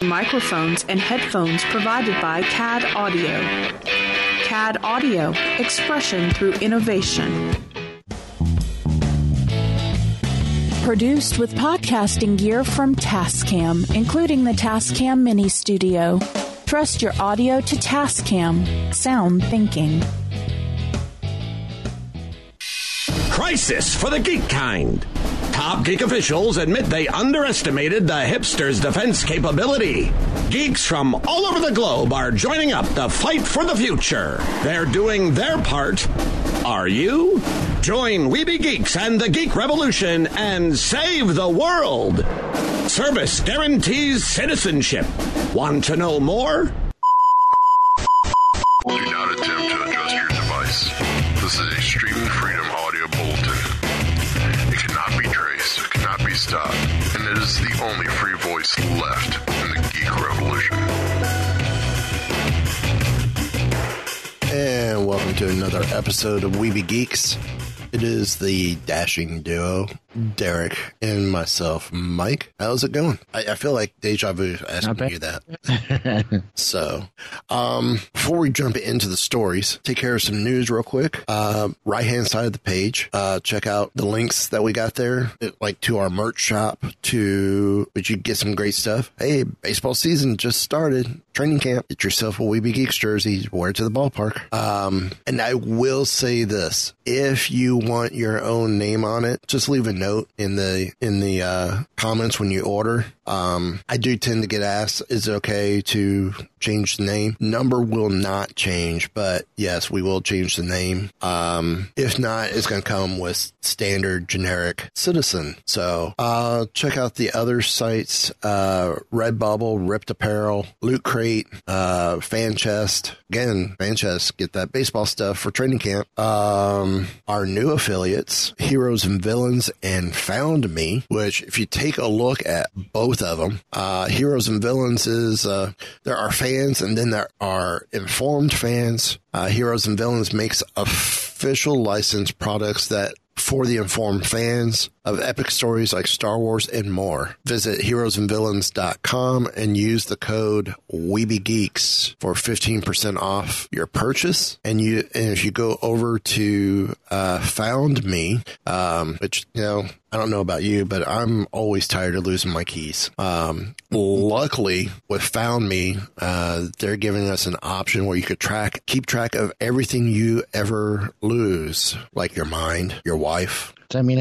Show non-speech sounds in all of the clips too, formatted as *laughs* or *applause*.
Microphones and headphones provided by CAD Audio. CAD Audio, expression through innovation. Produced with podcasting gear from Tascam, including the Tascam Mini Studio. Trust your audio to Tascam. Sound thinking. Crisis for the geek kind. Top geek officials admit they underestimated the hipsters' defense capability. Geeks from all over the globe are joining up to fight for the future. They're doing their part. Are you? Join Weeby Geeks and the Geek Revolution and save the world. Service guarantees citizenship. Want to know more? Free left in the geek revolution. And welcome to another episode of Weeby Geeks. It is the dashing duo, Derek and myself, Mike. How's it going? I, I feel like deja vu asking you that. *laughs* so, um, before we jump into the stories, take care of some news real quick. Uh, right hand side of the page, uh, check out the links that we got there, it, like to our merch shop, to which you get some great stuff. Hey, baseball season just started. Training camp. Get yourself a Weeby Geeks jersey. Wear it to the ballpark. Um, and I will say this: if you want your own name on it, just leave a note in the in the uh, comments when you order. Um, I do tend to get asked, "Is it okay to change the name?" Number will not change, but yes, we will change the name. Um, if not, it's going to come with standard generic citizen. So uh, check out the other sites: uh, Redbubble, RIPT Apparel, Loot Crate, uh, Fan Chest. Again, Fan Chest, get that baseball stuff for training camp. Um, our new affiliates, Heroes and Villains and FoundMi, which if you take a look at both of them, uh, Heroes and Villains is, uh, there are fans and then there are informed fans. Uh, Heroes and Villains makes official licensed products that for the informed fans of epic stories like Star Wars and more. Visit heroesandvillains.com and use the code WeebyGeeks for 15% off your purchase. And you, and if you go over to, uh, FoundMi, um, which, you know, I don't know about you, but I'm always tired of losing my keys. Um, luckily, with FoundMi, uh, they're giving us an option where you could track, keep track of everything you ever lose, like your mind, your wife, I mean,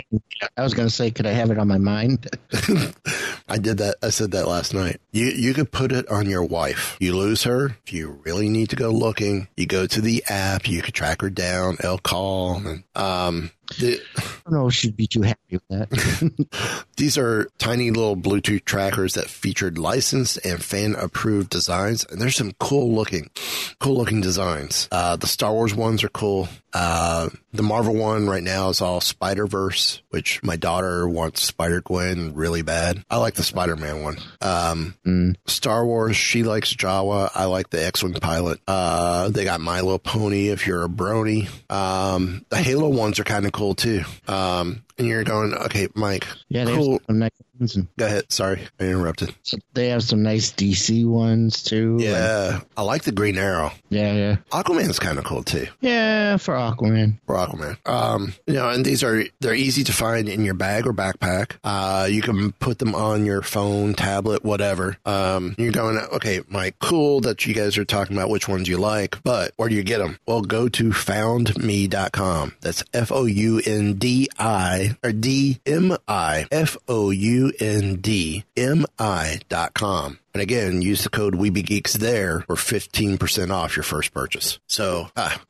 I was going to say, could I have it on my mind? *laughs* *laughs* I did that. I said that last night. You you could put it on your wife. You lose her. If you really need to go looking, you go to the app. You could track her down. Elle call. And, um, the, I don't know if she'd be too happy with that. *laughs* These are tiny little Bluetooth trackers that featured licensed and fan approved designs. And there's some cool looking, cool looking designs. Uh, the Star Wars ones are cool. Uh, the Marvel one right now is all Spider Verse, which my daughter wants Spider Gwen really bad. I like the Spider Man one. Um, Mm. Star Wars, she likes Jawa. I like the X Wing pilot. Uh, they got My Little Pony if you're a brony. Um, the Halo ones are kind of cool too. Um, and you're going, okay, Mike. Yeah, they cool. have some nice ones. And Go ahead. Sorry, I interrupted. so they have some nice DC ones too. Yeah, I like the Green Arrow. Yeah, yeah. Aquaman's kind of cool too. Yeah, for Aquaman. for Aquaman. Um, you know, and these are they're easy to find in your bag or backpack. Uh, you can put them on your phone, tablet, whatever. Um, you're going, okay, Mike, cool that you guys are talking about which ones you like, but where do you get them? Well, go to foundmi.com. That's F O U N D I or D M I F O U N D M I dot com. And again, use the code WeebyGeeks there for 15% off your first purchase. So, ah,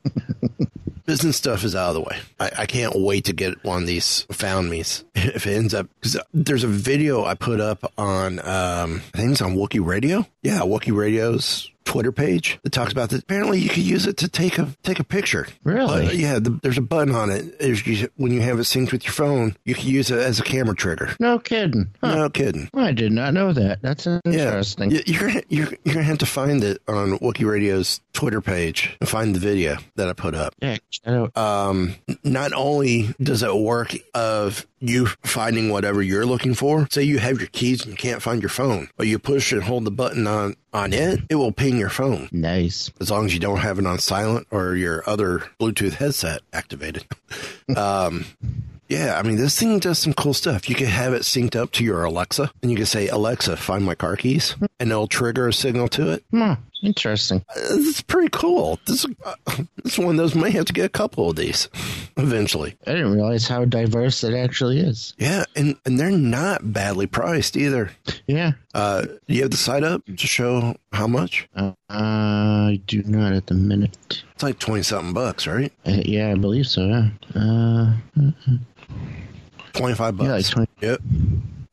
*laughs* business stuff is out of the way. I, I can't wait to get one of these found me's *laughs* if it ends up because there's a video I put up on um, it's on Wookie Radio. Yeah, Wookie Radio's Twitter page that talks about that. Apparently, you could use it to take a take a picture. Really? Uh, yeah, the, there's a button on it. There's, when you have it synced with your phone, you can use it as a camera trigger. No kidding. Huh. No kidding. I did not know that. That's interesting. Yeah, You- you're you're you're gonna have to find it on Wookie Radio's Twitter page and find the video that I put up. Yeah, shout out. Um, not only does it work of you finding whatever you're looking for, say you have your keys and you can't find your phone, but you push and hold the button on, on it, it will ping your phone Nice. as long as you don't have it on silent or your other Bluetooth headset activated. *laughs* um, yeah, I mean, this thing does some cool stuff. You can have it synced up to your Alexa, and you can say, Alexa, find my car keys, and it'll trigger a signal to it. Hmm, interesting. It's pretty cool. This, uh, *laughs* this one of those may have to get a couple of these *laughs* eventually. I didn't realize how diverse it actually is. Yeah, and, and they're not badly priced either. Yeah. Uh, do you have the site up to show how much? Uh, I do not at the minute. It's like 20 something bucks, right? Uh, yeah, I believe so. Yeah. Uh, 25 bucks. yeah, like twenty. Yep.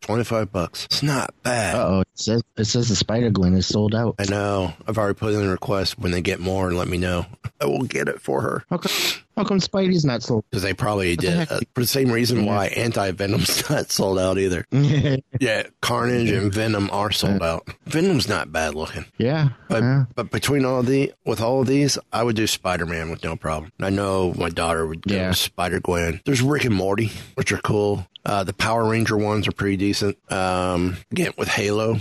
25 bucks. It's not bad. Uh oh, it says it says the Spider Gwen is sold out. I know. I've already put in a request. When they get more, let me know. *laughs* I will get it for her. How come? How come Spidey's not sold? Because they probably the did. heck? Uh, for the same reason why Anti Venom's *laughs* not sold out either. *laughs* Yeah, Carnage and Venom are sold out. Venom's not bad looking. yeah. But yeah. but between all the with all of these, I would do Spider Man with no problem. I know my daughter would go Yeah. Spider Gwen. There's Rick and Morty, which are cool. Uh, the Power Ranger ones are pretty decent. Um, again with Halo,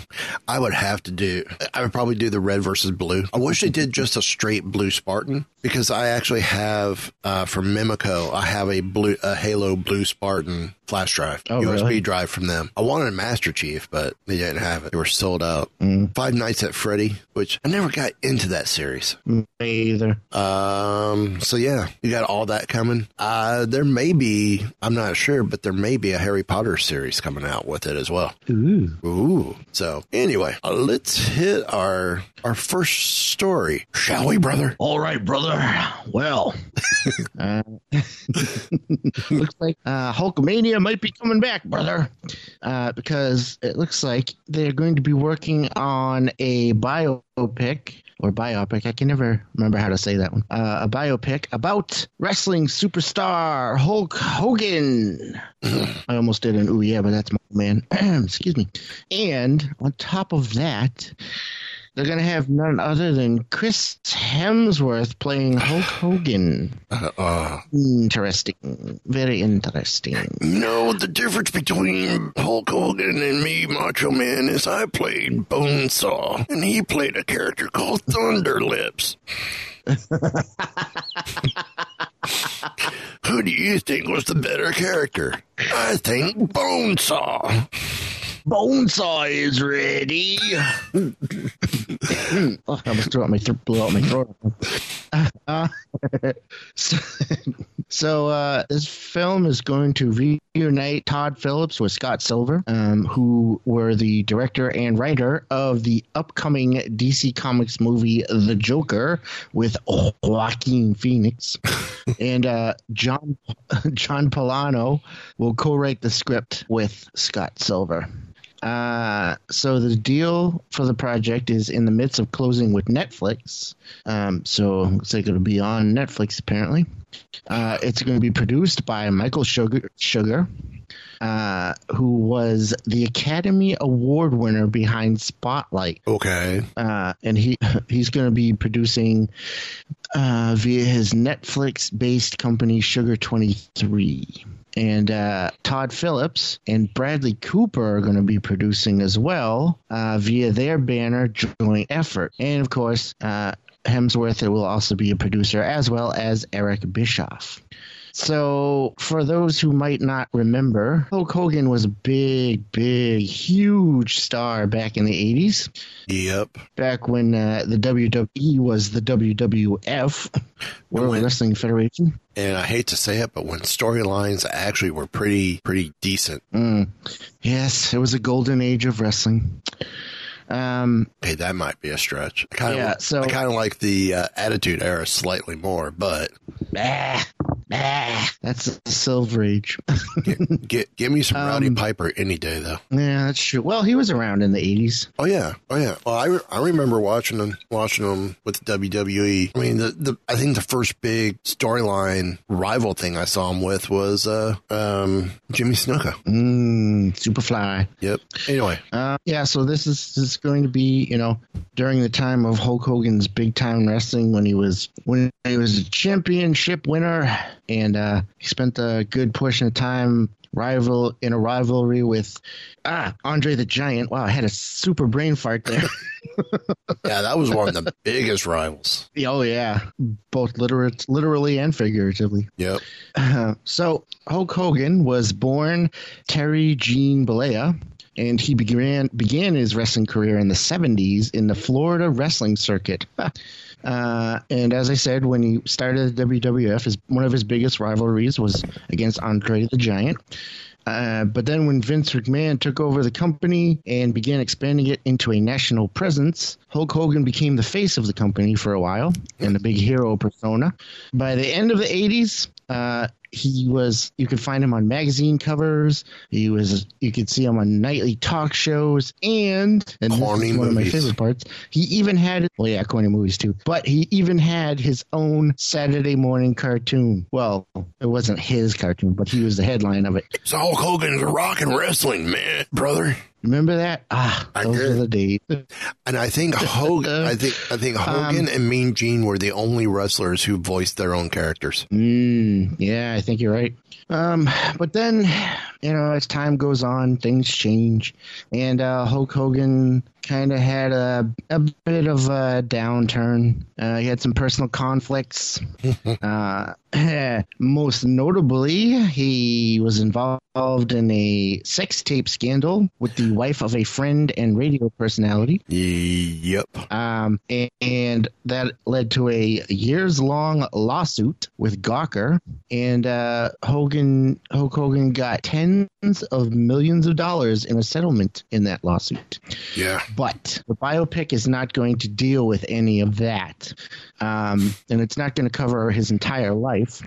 I would have to do. I would probably do the red versus blue. I wish they did just a straight blue Spartan because I actually have uh, from Mimoco. I have a blue a Halo blue Spartan flash drive, Oh, USB really? drive from them. I wanted a Master Chief, but they didn't have it. They were sold out. Mm. Five Nights at Freddy, which I never got into that series. Me either. Um, so yeah, you got all that coming. Uh, there may be, I'm not sure, but there may be a Harry Potter series coming out with it as well. Ooh. Ooh. So anyway, uh, let's hit our our first story, shall we, brother? All right, brother. Well, *laughs* uh, *laughs* looks like uh, Hulkamania might be coming back, brother, uh, because it looks like they're going to be working on a biopic or biopic. I can never remember how to say that one. Uh, a biopic about wrestling superstar Hulk Hogan. *laughs* I almost did an ooh yeah, but that's my man. *clears throat* Excuse me. And on top of that. They're going to have none other than Chris Hemsworth playing Hulk Hogan. Uh, uh, Interesting. Very interesting. No, the difference between Hulk Hogan and me, Macho Man, is I played Bonesaw, and he played a character called Thunder Lips. *laughs* Who do you think was the better character? I think Bonesaw. Bonesaw is ready. *laughs* oh, I almost threw out my th- blew out my throat. Uh, *laughs* so, so uh, this film is going to reunite Todd Phillips with Scott Silver, um, who were the director and writer of the upcoming DC Comics movie The Joker with Joaquin Phoenix, *laughs* and uh, John John Pollono will co-write the script with Scott Silver. Uh, so the deal for the project is in the midst of closing with Netflix. Um, so looks like it'll be on Netflix apparently. Uh, it's going to be produced by Michael Sugar, Sugar uh, who was the Academy Award winner behind Spotlight Okay. uh, and he *laughs* he's going to be producing uh, via his Netflix-based company Sugar Twenty Three. And uh, Todd Phillips and Bradley Cooper are going to be producing as well uh, via their banner Joint Effort. And of course, uh, Hemsworth will also be a producer as well as Eric Bischoff. So, for those who might not remember, Hulk Hogan was a big, big, huge star back in the 80s Yep. back when uh, the WWE was the WWF, World When- Wrestling Federation. And I hate to say it, but when storylines actually were pretty pretty decent. Mm. Yes, it was a golden age of wrestling. Um, Hey, that might be a stretch. I kind of, Yeah, so- I kind of like the uh, Attitude Era slightly more, but ah, Ah, that's the Silver Age. Get, *laughs* get, give me some Rowdy Um, Piper any day, though. yeah, that's true. Well, he was around in the 80s. Oh yeah, oh yeah. Well, I, re- I remember watching them watching them with WWE. I mean, the, the I think the first big storyline rival thing I saw him with was uh um Jimmy Snuka. Mm, Superfly. Yep. Anyway, Uh, yeah, so this is, this is going to be, you know, during the time of Hulk Hogan's big time wrestling when he was when he was a championship winner, and uh, he spent a good portion of time rival in a rivalry with ah Andre the Giant. Wow, I had a super brain fart there. *laughs* yeah, that was one of the biggest rivals. oh yeah, both literate, literally and figuratively. Yep. Uh, so Hulk Hogan was born Terry Gene Bollea, and he began began his wrestling career in the 70s in the Florida wrestling circuit. *laughs* Uh, and as I said, when he started the WWF, his, one of his biggest rivalries was against Andre the Giant. Uh, but then when Vince McMahon took over the company and began expanding it into a national presence, Hulk Hogan became the face of the company for a while and a big hero persona. By the end of the 80s, uh, he was you could find him on magazine covers. He was you could see him on nightly talk shows. And and this Corny one of my favorite parts. He even had well yeah corny movies too. But he even had his own saturday morning cartoon. Well it wasn't his cartoon but he was the headline of it. So Hulk Hogan's rockin' wrestling, man, brother. Remember that ah I those did. are the days And I think Hogan, I *laughs* think I think Hogan and Mean Gene were the only wrestlers who voiced their own characters. Mm, yeah, I think you're right. Um, but then, you know, as time goes on, things change, and uh, Hulk Hogan kind of had a a bit of a downturn. Uh, he had some personal conflicts. *laughs* uh, *laughs* most notably, he was involved in a sex tape scandal with the wife of a friend and radio personality. Yep. Um, and, and that led to a years long lawsuit with Gawker. And uh, Hogan, Hulk Hogan got tens of millions of dollars in a settlement in that lawsuit. Yeah. But the biopic is not going to deal with any of that. Um, and it's not going to cover his entire life.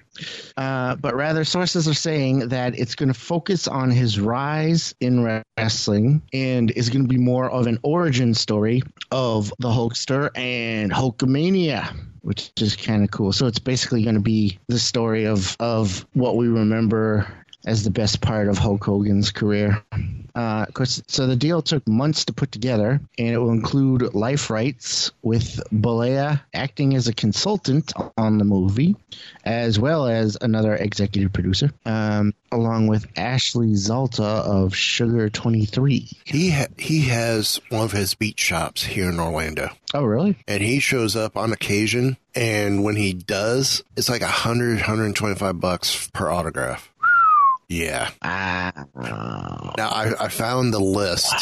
Uh, but rather, sources are saying that it's going to focus on his rise in wrestling and is going to be more of an origin story of the Hulkster and Hulkamania. Which is kind of cool. So it's basically going to be the story of of what we remember as the best part of Hulk Hogan's career. Uh, of course, so the deal took months to put together, and it will include life rights with Bollea acting as a consultant on the movie, as well as another executive producer, um, along with Ashley Zalta of Sugar Twenty Three. He ha- he has one of his beat shops here in Orlando, Oh, really? and he shows up on occasion. And when he does, it's like a hundred, hundred and twenty-five bucks per autograph. Yeah. Ah, Now I, I found the list,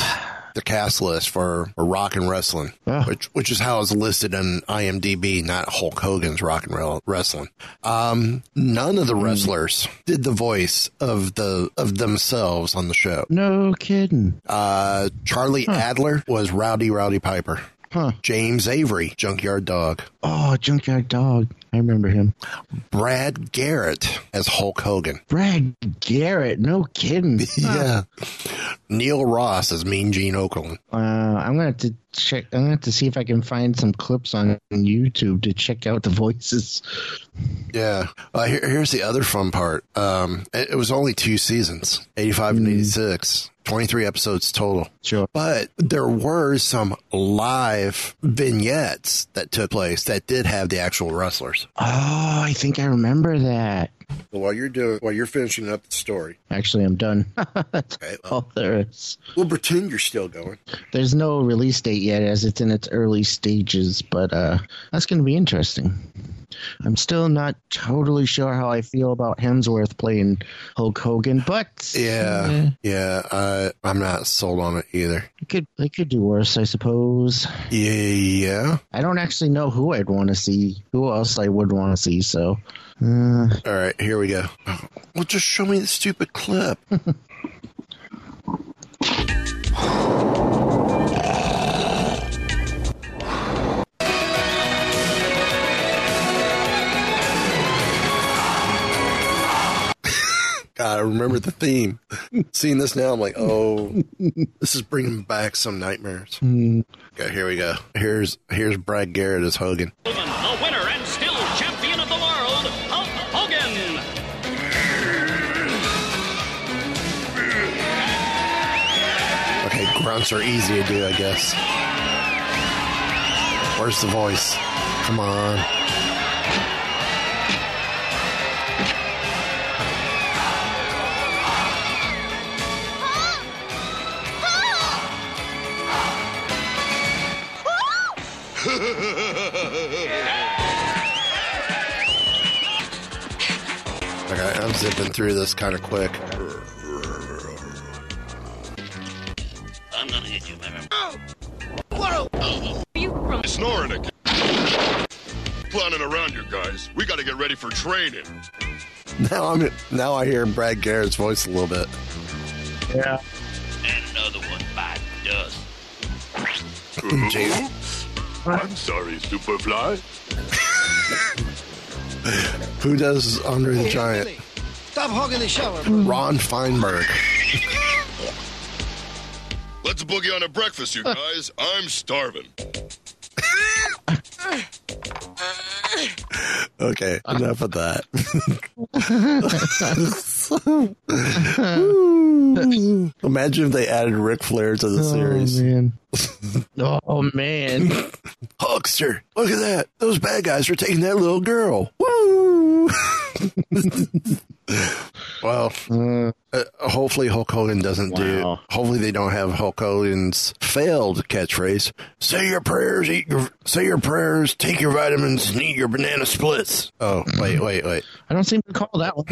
the cast list for, for Rock and Wrestling, Oh. which which is how it's listed on IMDb, not Hulk Hogan's Rock and Wrestling. Um, none of the wrestlers did the voice of the of themselves on the show. no kidding. Uh, Charlie Adler was Rowdy Rowdy Piper. Huh. James Avery, Junkyard Dog. Oh, Junkyard Dog. I remember him. Brad Garrett as Hulk Hogan. Brad Garrett. No kidding. *laughs* Yeah. Neil Ross as Mean Gene Okerlund. Uh, I'm gonna have to check. I'm gonna have to see if I can find some clips on YouTube to check out the voices. Yeah. Uh, here, here's the other fun part. Um, it, it was only two seasons, 85 and 86, 23 episodes total. Sure. But there were some live vignettes that took place that did have the actual wrestlers. Oh, I think I remember that. Well, while you're doing, while you're finishing up the story, Actually, I'm done. *laughs* That's Okay, well. all there is. we'll pretend you're still going. There's no release date yet, as it's in its early stages, but uh, that's going to be interesting. I'm still not totally sure how I feel about Hemsworth playing Hulk Hogan, but Yeah. Yeah. Uh, I'm not sold on it either. it could they could do worse, I suppose. Yeah. Yeah. I don't actually know who I'd want to see, who else I would want to see. So, uh, All right. Here we go. Well, just show me the stupid clip. God, I remember the theme. Seeing this now, I'm like, oh, this is bringing back some nightmares. Okay, here we go. Here's here's Brad Garrett as Hogan. Grunts are easy to do, I guess. Where's the voice? Come on. Okay, I'm zipping through this kind of quick. Hit you, baby. Snoring again. Planning around you guys. We gotta get ready for training. Now I'm now I hear Brad Garrett's voice a little bit. Yeah. And another one by dust. *laughs* Jason. I'm sorry, Superfly. *laughs* Who does Andre the Giant? Stop hogging the shower. Ron Feinberg. *laughs* Let's boogie on a breakfast, you uh. guys. I'm starving. Okay, uh. enough of that. *laughs* *laughs* Imagine if they added Ric Flair to the oh, series. Oh man. *laughs* oh man. *laughs* Hulkster, look at that. Those bad guys are taking that little girl. Woo! *laughs* well, Uh, hopefully Hulk Hogan doesn't do. Wow. Hopefully they don't have Hulk Hogan's failed catchphrase. Say your prayers, eat your. Say your prayers, take your vitamins, and eat your banana splits. Oh wait, wait, wait. I don't seem to call that one.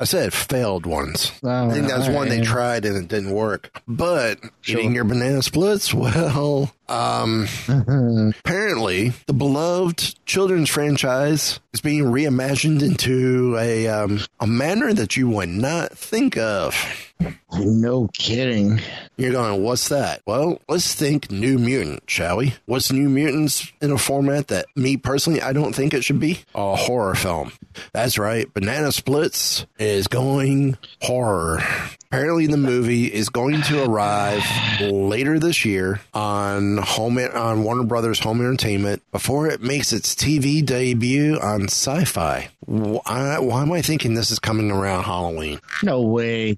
I said failed ones. Oh, I think that's one they tried and it didn't work. But Sure. eating your banana splits, well, um, *laughs* apparently the beloved children's franchise is being reimagined into a um, a manner that you would not think of. no kidding. You're going, what's that? Well, let's think New Mutant, shall we? What's New Mutants in a format that me personally, I don't think it should be? A horror film. That's right. Banana Splits is going horror. Apparently, the movie is going to arrive later this year on home on Warner Brothers Home Entertainment before it makes its TV debut on Sci-Fi. Why, why am I thinking this is coming around Halloween? No way.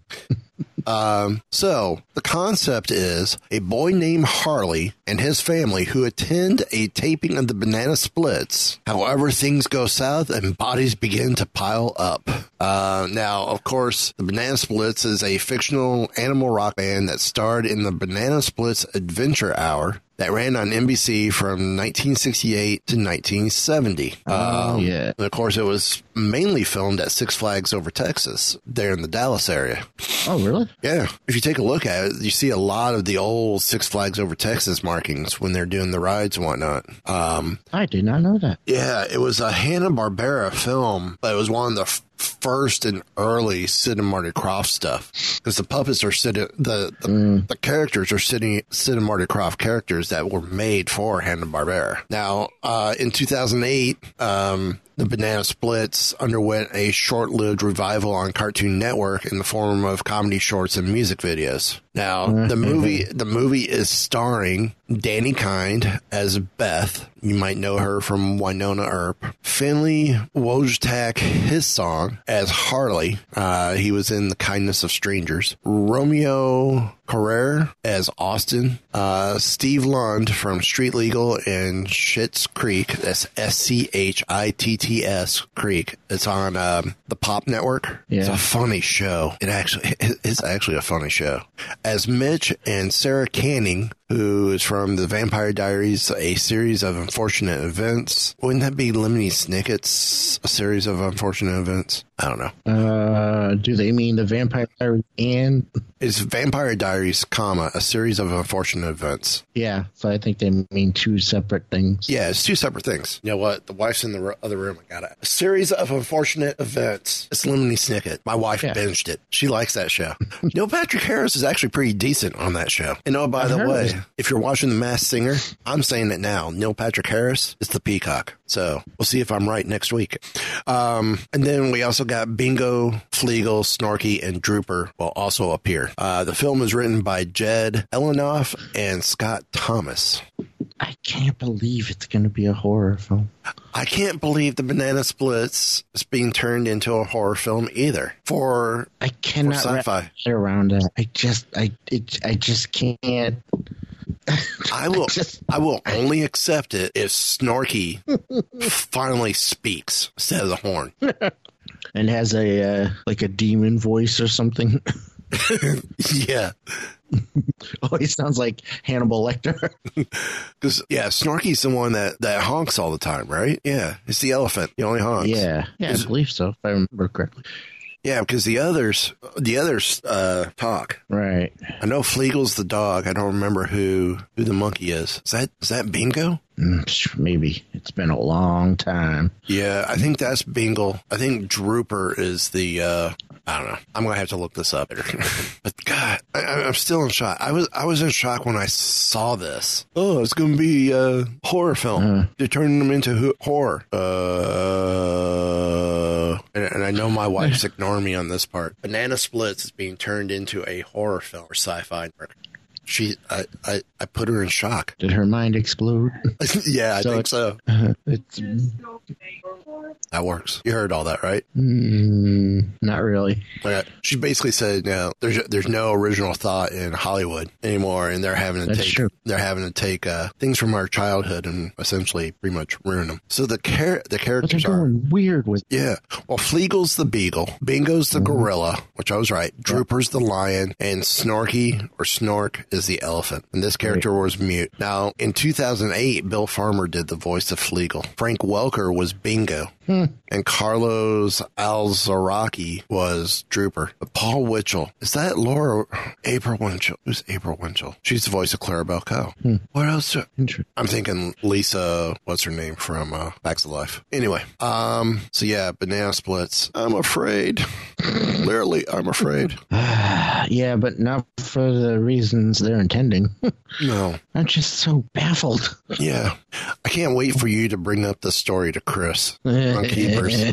Um, so the concept is a boy named Harley and his family who attend a taping of the Banana Splits. However, things go south and bodies begin to pile up. Uh, now, of course, the Banana Splits is a fictional animal rock band that starred in the Banana Splits Adventure Hour. That ran on NBC from 1968 to 1970. Um, yeah. And of course, it was mainly filmed at Six Flags over Texas, there in the Dallas area. Oh really? Yeah. If you take a look at it, you see a lot of the old Six Flags over Texas markings when they're doing the rides and whatnot. Um, I did not know that. yeah, it was a Hanna Barbera film, but it was one of the first and early Sid and Marty Krofft stuff because the puppets are Sid, the the, the characters are Sid, Sid and Marty Krofft characters that were made for Hanna Barbera. Now, uh, in 2008, um, the Banana Splits underwent a short-lived revival on Cartoon Network in the form of comedy shorts and music videos. Now, the movie the movie is starring Dani Kind as Beth. You might know her from Wynonna Earp. Finley Wojtak, his song as Harley. Uh, he was in The Kindness of Strangers. Romeo Carere as Austin. Uh, Steve Lund from Street Legal and Schitt's Creek. That's S C H I T T S Creek. It's on um, the Pop Network. It's a funny show. It actually *laughs* it's actually a funny show. As Mitch and Sarah Canning, who is from the Vampire Diaries, a series of unfortunate events. Wouldn't that be Lemony Snicket's a series of unfortunate events? I don't know. Uh, do they mean the Vampire Diaries and? It's Vampire Diaries, comma a series of unfortunate events. Yeah, so I think they mean two separate things. Yeah, it's two separate things. You know what? The wife's in the ro- other room. I got it. A series of unfortunate events. It's Lemony Snicket. My wife Yeah. binged it. She likes that show. *laughs* Neil Patrick Harris is actually pretty decent on that show. And oh, by I the way, was if you're watching The Masked Singer, I'm saying it now. Neil Patrick Harris is the peacock. So we'll see if I'm right next week. Um, and then we also got Bingo, Fleegle, Snarky, and Drooper will also appear. Uh, the film is written by Jed Elinoff and Scott Thomas. I can't believe it's going to be a horror film. I can't believe the Banana Splits is being turned into a horror film either. For I cannot for sci-fi. head around it. I just, I, it, I just can't. *laughs* I will just- I will only accept it if Snarky finally speaks instead of the horn. *laughs* And has a uh, like a demon voice or something. *laughs* yeah. oh, he sounds like Hannibal Lecter. Because yeah, Snarky's the one that, that honks all the time, right? Yeah, it's the elephant. He only honks. yeah, yeah, I believe so. If I remember correctly. Yeah. Because the others, the others uh, talk. Right. I know Fleegle's the dog. I don't remember who who the monkey is. Is that is that Bingo? Mm, Maybe it's been a long time. Yeah, I think that's Bingle. I think Drooper is the. uh I don't know. I'm gonna have to look this up. *laughs* but God, I, I'm still in shock. I was I was in shock when I saw this. Oh, it's gonna be a horror film. They're turning them into ho- horror. Uh, and, and I know my wife's *laughs* ignoring me on this part. Banana Splits is being turned into a horror film or sci-fi. She, I, I, I put her in shock. Did her mind explode? *laughs* yeah, I So think so. it's That works. You heard all that, right? mm, not really. Okay. She basically said, "No, there's there's no original thought in Hollywood anymore, and they're having to That's take true. they're having to take uh, things from our childhood and essentially pretty much ruin them." So the char- the characters are weird with. yeah. Well, Fleegle's the beagle, Bingo's the gorilla, which I was right. Drooper's the lion, and Snorky or Snork is the elephant. And this character was mute. Now, in 2008, Bill Farmer did the voice of Fleegle. Frank Welker was Bingo. And Carlos Alazraqui was Drooper. But Paul Winchell, is that Laura April Winchell? Who's April Winchell? She's the voice of Clarabelle Cow. What else? I'm thinking Lisa, what's her name from uh, Facts of Life. Anyway, um, so yeah, banana splits. I'm afraid. *sighs* Literally, I'm afraid. *sighs* Yeah, but not for the reasons they're intending. *laughs* No. I'm just so baffled. Yeah. I can't wait for you to bring up the story to Chris Keepers.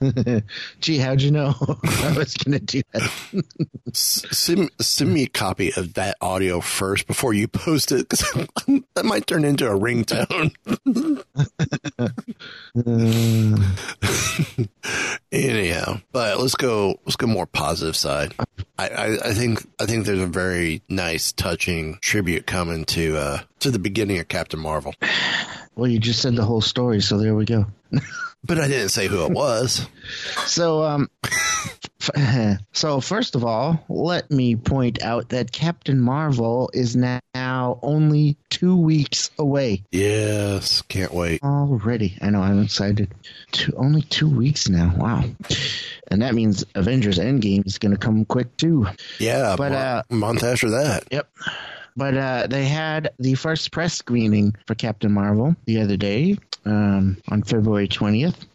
*laughs* Gee, how'd you know *laughs* I was going to do that? Send, send me a copy of that audio first before you post it because *laughs* that might turn into a ringtone. Anyhow, but let's go. Let's go more positive side. I, I, I think I think there's a very nice, touching tribute coming to uh, to the beginning of Captain Marvel. Well, you just said the whole story, so there we go. *laughs* But I didn't say who it was. *laughs* So, um, *laughs* so first of all, let me point out that Captain Marvel is now only two weeks away yes, can't wait. already. I know I'm excited. Two, only two weeks now. Wow. And that means Avengers Endgame is going to come quick too. Yeah, But, a uh, month after that. Yep. But uh, they had the first press screening for Captain Marvel the other day um, on February 20th.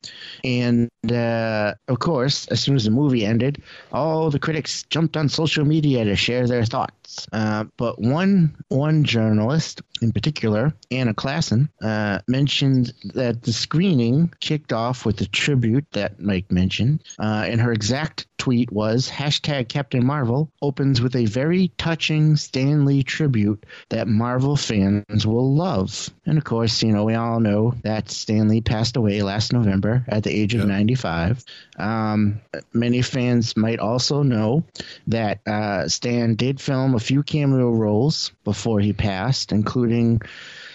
And uh, of course, as soon as the movie ended, all the critics jumped on social media to share their thoughts. Uh, but one one journalist in particular, Anna Klassen, uh, mentioned that the screening kicked off with a tribute that Mike mentioned, uh, and her exact tweet was hashtag Captain Marvel opens with a very touching Stan Lee tribute that Marvel fans will love. And of course, you know, we all know that Stan Lee passed away last November at the age of 95. Um, many fans might also know that uh, Stan did film a few cameo roles before he passed, including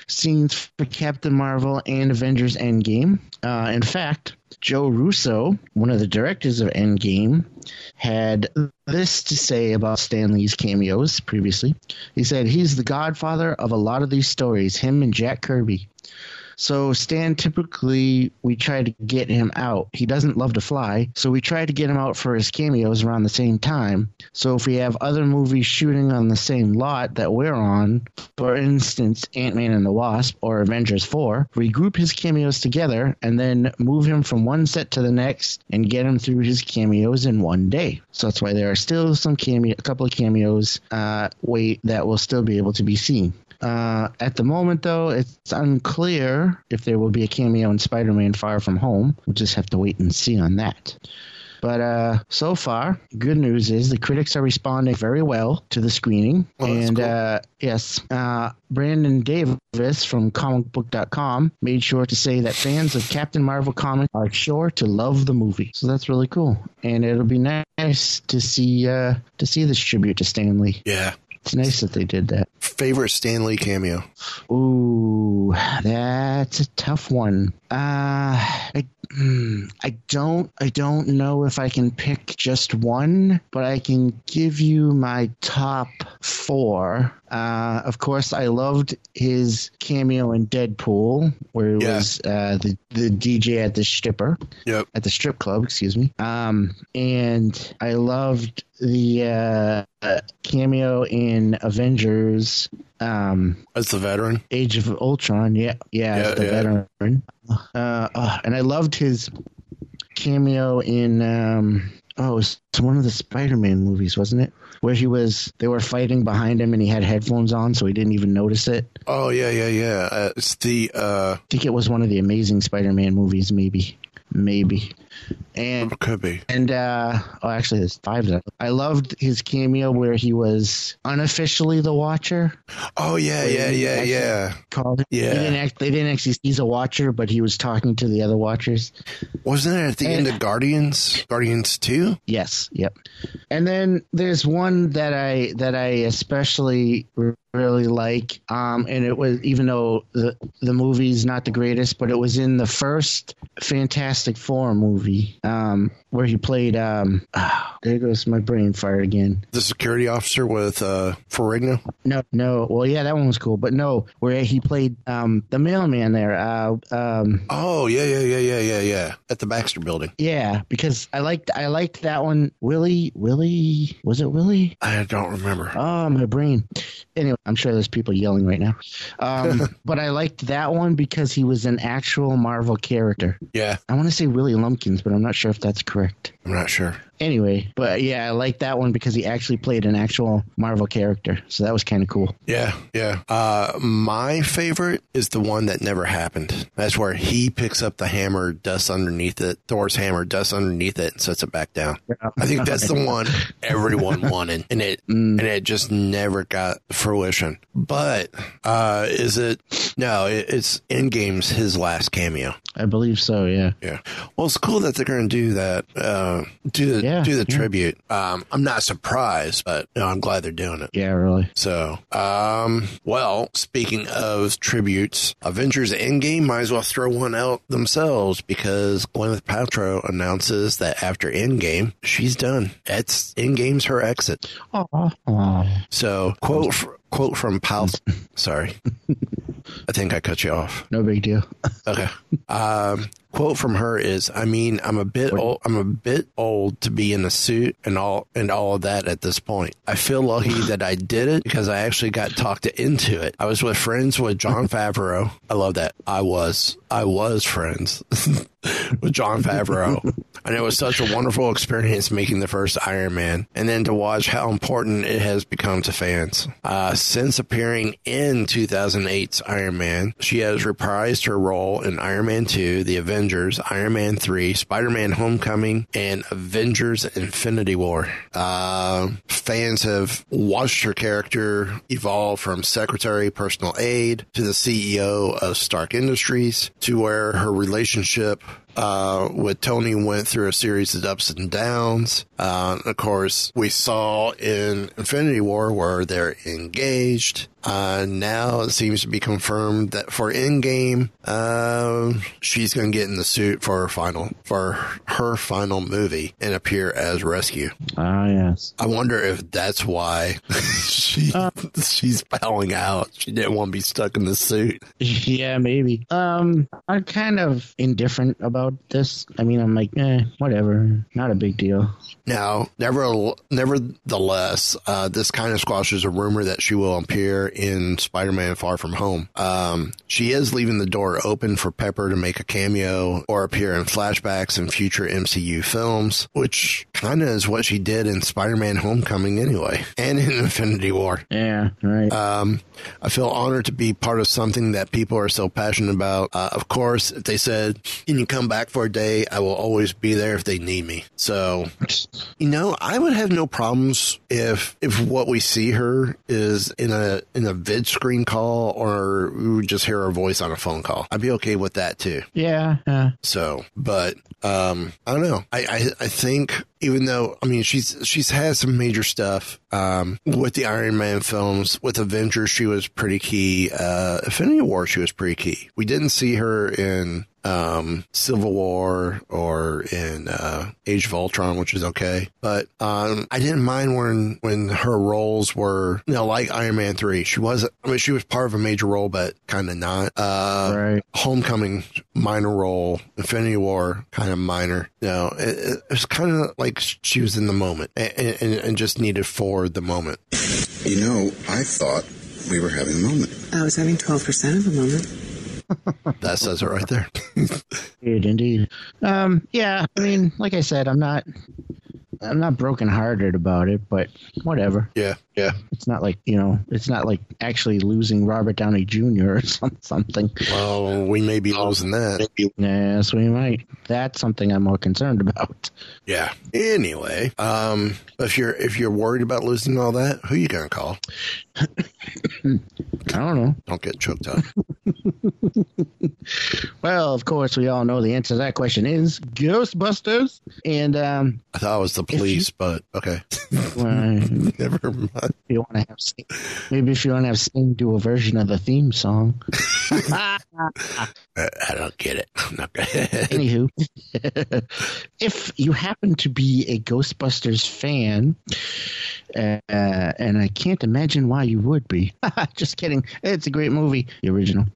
scenes for Captain Marvel and Avengers Endgame. Uh, in fact, Joe Russo, one of the directors of Endgame, had this to say about Stan Lee's cameos previously. He said he's the godfather of a lot of these stories, him and Jack Kirby. So Stan typically we try to get him out. He doesn't love to fly, so we try to get him out for his cameos around the same time. So if we have other movies shooting on the same lot that we're on, for instance, Ant Man and the Wasp or Avengers 4, we group his cameos together and then move him from one set to the next and get him through his cameos in one day. So that's why there are still some cameo, a couple of cameos, uh, wait that will still be able to be seen. Uh, at the moment, though, it's unclear if there will be a cameo in Spider Man Far From Home. We'll just have to wait and see on that. But uh, so far, good news is the critics are responding very well to the screening. That's and cool. uh, yes, uh, Brandon Davis from comicbook.com made sure to say that fans of Captain Marvel comics are sure to love the movie. So that's really cool. And it'll be nice to see uh, to see this tribute to Stan Lee. Yeah. It's nice that they did that. Favorite Stan Lee cameo? Ooh, that's a tough one. Uh, I, hmm, I don't, I don't know if I can pick just one, but I can give you my top four. Uh, of course, I loved his cameo in Deadpool, where it Yeah. was uh, the the DJ at the stripper Yep. at the strip club, excuse me. Um, and I loved the uh, cameo in Avengers. Um, As the veteran. Age of Ultron, yeah, yeah, Yeah, as the yeah. veteran. Uh, uh, and I loved his cameo in um, oh, it was one of the Spider-Man movies, wasn't it? Where he was, they were fighting behind him, and he had headphones on, so he didn't even notice it. Oh yeah, yeah, yeah. Uh, it's the uh, I think it was one of the Amazing Spider-Man movies, maybe, maybe. And could be. and uh, oh, actually, there's five. Of them. I loved his cameo where he was unofficially the Watcher. Oh yeah, yeah, yeah, yeah. Called it. Yeah. He didn't act, they didn't actually. He's a Watcher, but he was talking to the other Watchers. Wasn't it at the end of Guardians? Guardians two? Yes. Yep. And then there's one that I that I especially really like. Um, and it was even though the the movie's not the greatest, but it was in the first Fantastic Four movie. Um, where he played. Um, ah, *sighs* there goes my brain fire again. The security officer with uh, Ferrigno. No, no. Well, yeah, that one was cool, but no, where he played um the mailman there. Uh, um, Oh yeah, yeah, yeah, yeah, yeah, yeah. At the Baxter Building. yeah, because I liked I liked that one. Willie, Willie, was it Willie? I don't remember. Oh, my brain. Anyway, I'm sure there's people yelling right now. Um, *laughs* but I liked that one because he was an actual Marvel character. Yeah, I want to say Willie Lumpkins, but I'm not sure if that's correct. I'm not sure. Anyway, but yeah, I like that one because he actually played an actual Marvel character. So that was kind of cool. Yeah, yeah. Uh, my favorite is the one that never happened. That's where he picks up the hammer, dusts underneath it, Thor's hammer, dusts underneath it, and sets it back down. I think that's the one everyone *laughs* wanted, and it and it just never got fruition. But uh, is it? No, it, it's Endgame's his last cameo. I believe so, yeah. Yeah. Well, it's cool that they're going to do that. Uh, do the Yeah, do the yeah. tribute. Um, I'm not surprised, but you know, I'm glad they're doing it. Yeah, really. So, um, well, speaking of tributes, Avengers Endgame might as well throw one out themselves because Gwyneth Paltrow announces that after Endgame, she's done. It's Endgame's her exit. Aw. So, quote quote from Pal. Sorry, *laughs* I think I cut you off. No big deal. Okay. *laughs* Um, quote from her is, "I mean, I'm a bit old. I'm a bit old to be in a suit and all and all of that at this point. I feel lucky *laughs* that I did it because I actually got talked into it. I was with friends with Jon *laughs* Favreau. I love that. I was. I was friends *laughs* with Jon Favreau." And it was such a wonderful experience making the first Iron Man, and then to watch how important it has become to fans. Uh, since appearing in 2008's Iron Man, she has reprised her role in Iron Man 2, The Avengers, Iron Man 3, Spider Man Homecoming, and Avengers Infinity War. Uh, fans have watched her character evolve from secretary, personal aide, to the CEO of Stark Industries, to where her relationship uh, with Tony went through a series of ups and downs. Uh, of course, we saw in Infinity War where they're engaged. Uh, now it seems to be confirmed that for Endgame, uh, she's going to get in the suit for her final for her final movie and appear as Rescue. Ah, yes. I wonder if that's why *laughs* she she's bowing out. She didn't want to be stuck in the suit. Yeah, maybe. Um, I'm kind of indifferent about this. I mean, I'm like, eh, whatever. Not a big deal. Now, never, nevertheless, uh, this kind of squashes a rumor that she will appear in Spider-Man: Far From Home. Um, she is leaving the door open for Pepper to make a cameo or appear in flashbacks in future MCU films, which kind of is what she did in Spider-Man: Homecoming anyway, and in Infinity War. Yeah, right. Um, I feel honored to be part of something that people are so passionate about. Uh, of course, if they said, "Can you come back for a day?" I will always be there if they need me. So, you know, I would have no problems if if what we see her is in a in a vid screen call or we would just hear her voice on a phone call. I'd be okay with that too. yeah, yeah. So, but um, I don't know. I, I I think even though I mean she's she's had some major stuff um, with the Iron Man films, with Avengers she was pretty key. Uh, Infinity War she was pretty key. We didn't see her in um, Civil War or in uh, Age of Ultron, which is okay. But um, I didn't mind when when her roles were you know like Iron Man three. She was I mean she was part of a major role, but kind of not. Uh, Right. Homecoming minor role, Infinity War kind of minor. You know, it, it- it's kind of like she was in the moment and, and, and just needed for the moment. You know, I thought we were having a moment. I was having 12% of a moment. *laughs* That says it right there. Indeed, indeed. Um, yeah, I mean, like I said, I'm not, I'm not brokenhearted about it, but whatever. yeah, yeah. It's not like you know, it's not like actually losing Robert Downey Jr. or *laughs* some, something. Well, we may be losing that. Yes, we might. That's something I'm more concerned about. Yeah. Anyway, um, if you're if you're worried about losing all that, who you gonna call? *laughs* I don't know. Don't get choked up. *laughs* Well, of course, we all know the answer to that question is Ghostbusters, and um, I thought it was the police, but okay. well, *laughs* Never mind. if you want to have Sting, maybe if you want to have Sting do a version of the theme song. *laughs* I, I don't get it. I'm not gonna- Anywho, if you happen to be a Ghostbusters fan, uh, and I can't imagine why you would be. *laughs* Just kidding. It's a great movie, the original.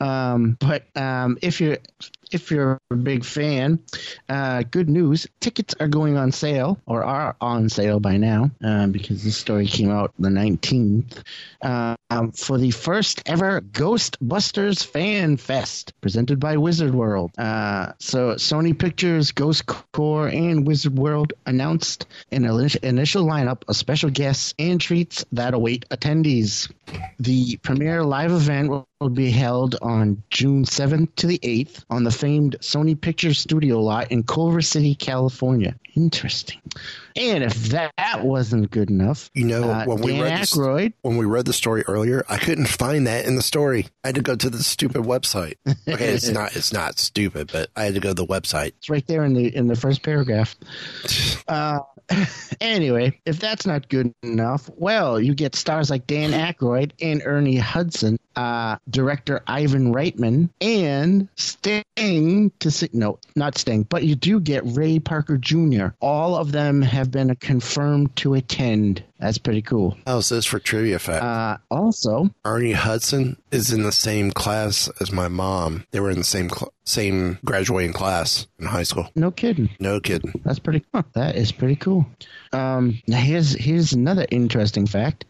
Um, but um, if you're if you're a big fan, uh, good news: tickets are going on sale or are on sale by now um, because this story came out the 19th um, for the first ever Ghostbusters Fan Fest presented by Wizard World. Uh, so Sony Pictures, Ghost Corps, and Wizard World announced an initial lineup of special guests and treats that await attendees. The premiere live event will be held on June 7th to the 8th on the famed Sony Pictures studio lot in Culver City, California. Interesting. And if that wasn't good enough, You know, uh, when we Dan read Aykroyd, when we read the story earlier, I couldn't *laughs* find that in the story. I had to go to the stupid website. Okay, it's not it's not stupid, but I had to go to the website. it's right there in the in the first paragraph. Uh, *laughs* anyway, if that's not good enough, well, you get stars like Dan Aykroyd and Ernie Hudson, uh, director Ivan Reitman, and Sting to sing. No, not Sting, but you do get Ray Parker Jr. All of them have been confirmed to attend. That's pretty cool. How's this for trivia fact? Uh, also, Ernie Hudson is in the same class as my mom. They were in the same cl- same graduating class in high school. no kidding. No kidding. That's pretty. Huh, that is pretty cool. Um, now here's here's another interesting fact.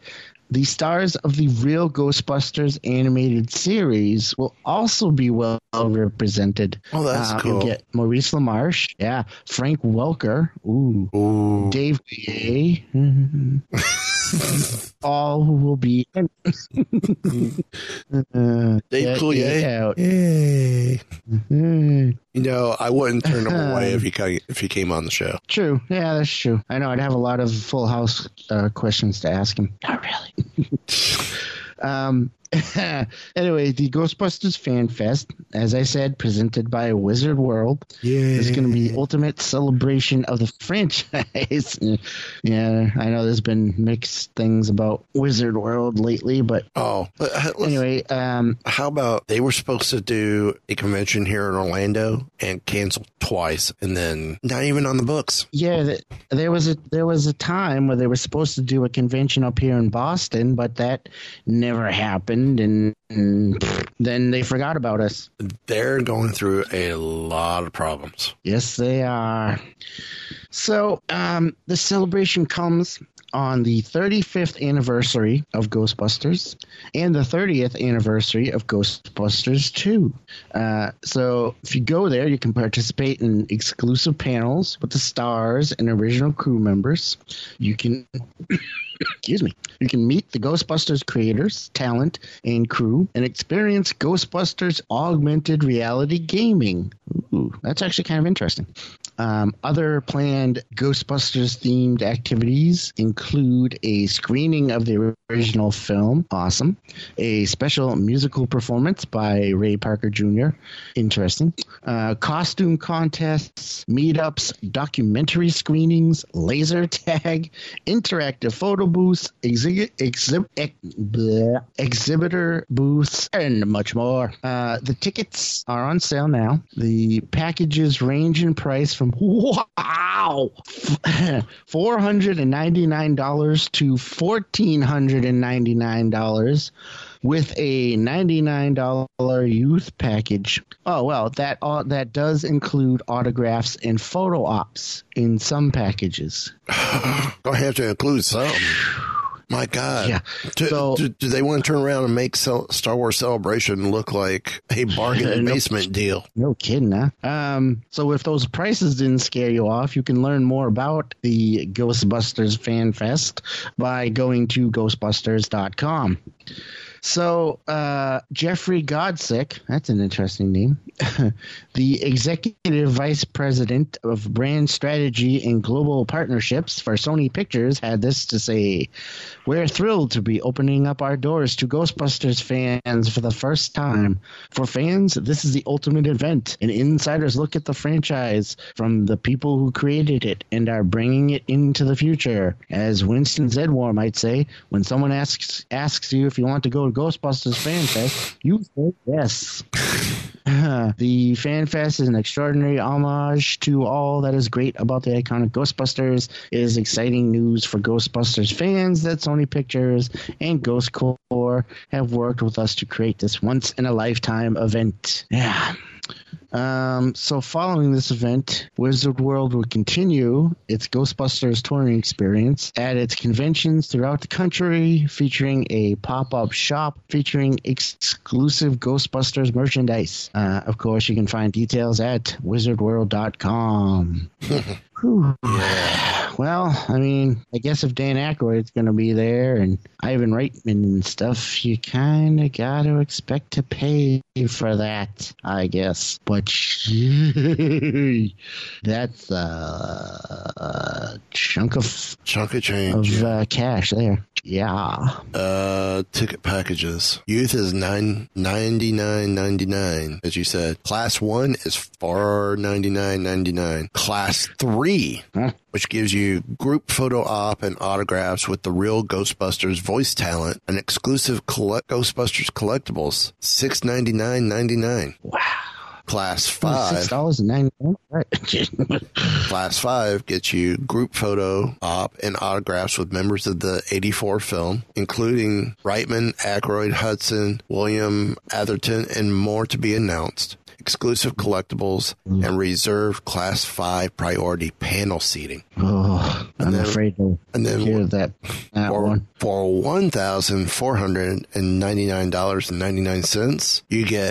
The stars of the real Ghostbusters animated series will also be well represented. Oh, that's Uh, cool. You'll get Maurice LaMarche, yeah, Frank Welker, ooh, Ooh. Dave Coulier, *laughs* all who will be. *laughs* uh, Dave get Coulier. out. Yay. You know, I wouldn't turn him away if he came, if he came on the show. True. Yeah, that's true. I know. I'd have a lot of Full House uh, questions to ask him. Not really. *laughs* um, *laughs* anyway, the Ghostbusters Fan Fest, as I said, presented by Wizard World, Yeah. is going to be ultimate celebration of the franchise. *laughs* yeah, I know there's been mixed things about Wizard World lately, but Oh, uh, anyway, um, how about they were supposed to do a convention here in Orlando and canceled twice, and then not even on the books. yeah, th- there was a there was a time where they were supposed to do a convention up here in Boston, but that never happened, and, and then they forgot about us. They're going through a lot of problems. Yes, they are. So, um, the celebration comes on the 35th anniversary of Ghostbusters and the 30th anniversary of Ghostbusters 2. Uh, so, if you go there, you can participate in exclusive panels with the stars and original crew members. You can. *coughs* Excuse me. You can meet the Ghostbusters creators, talent, and crew and experience Ghostbusters augmented reality gaming. Ooh, that's actually kind of interesting. Um, other planned Ghostbusters themed activities include a screening of the original film, awesome, a special musical performance by Ray Parker Jr., interesting, uh, costume contests, meetups, documentary screenings, laser tag, interactive photo booths, exhi- exhib- ex- bleh, exhibitor booths, and much more. Uh, the tickets are on sale now. The packages range in price from wow, *laughs* four hundred and ninety nine dollars to fourteen hundred and ninety nine dollars. With a ninety-nine dollar youth package. Oh well, that uh, that does include autographs and photo ops in some packages. *sighs* Gonna have to include some. *sighs* *sighs* My God. Yeah. Do, So- do, do they want to turn around and make Star Wars Celebration look like a bargain *laughs* Nope. basement deal? No kidding, huh? Um, so if those prices didn't scare you off, you can learn more about the Ghostbusters Fan Fest by going to ghostbusters.com. So, uh, Jeffrey Godsick, that's an interesting name, *laughs* the executive vice president of brand strategy and global partnerships for Sony Pictures, had this to say We're thrilled to be opening up our doors to Ghostbusters fans for the first time. For fans, this is the ultimate event, an insider's look at the franchise from the people who created it and are bringing it into the future. As Winston Zeddemore might say, when someone asks asks you if you want to go Ghostbusters Fan Fest, you say yes. *laughs* the Fan Fest is an extraordinary homage to all that is great about the iconic Ghostbusters. It is exciting news for Ghostbusters fans that Sony Pictures and Ghost Corps have worked with us to create this once in a lifetime event. Yeah. Um, so, following this event, Wizard World will continue its Ghostbusters touring experience at its conventions throughout the country, featuring a pop up shop featuring exclusive Ghostbusters merchandise. Uh, of course, you can find details at wizardworld.com. *laughs* Well, I mean, I guess if Dan Aykroyd's going to be there and Ivan Reitman and stuff, you kind of got to expect to pay for that, I guess. But that's uh, a chunk of Chunk of change. of uh, cash there. Yeah. Uh, ticket packages. Youth is nine ninety nine ninety nine, as you said. Class one is four ninety nine ninety nine. Class three, Huh? which gives you group photo op and autographs with the real Ghostbusters voice talent and exclusive collect Ghostbusters collectibles. Six ninety nine ninety nine. Wow. Class five. Six five. dollars and ninety nine. Right. *laughs* Class 5 gets you group photo op and autographs with members of the 84 film, including Reitman, Aykroyd, Hudson, William Atherton, and more to be announced. Exclusive collectibles mm. and reserved Class 5 priority panel seating. oh, I'm then- afraid to and then hear that that For, one. for $1,499.99, you get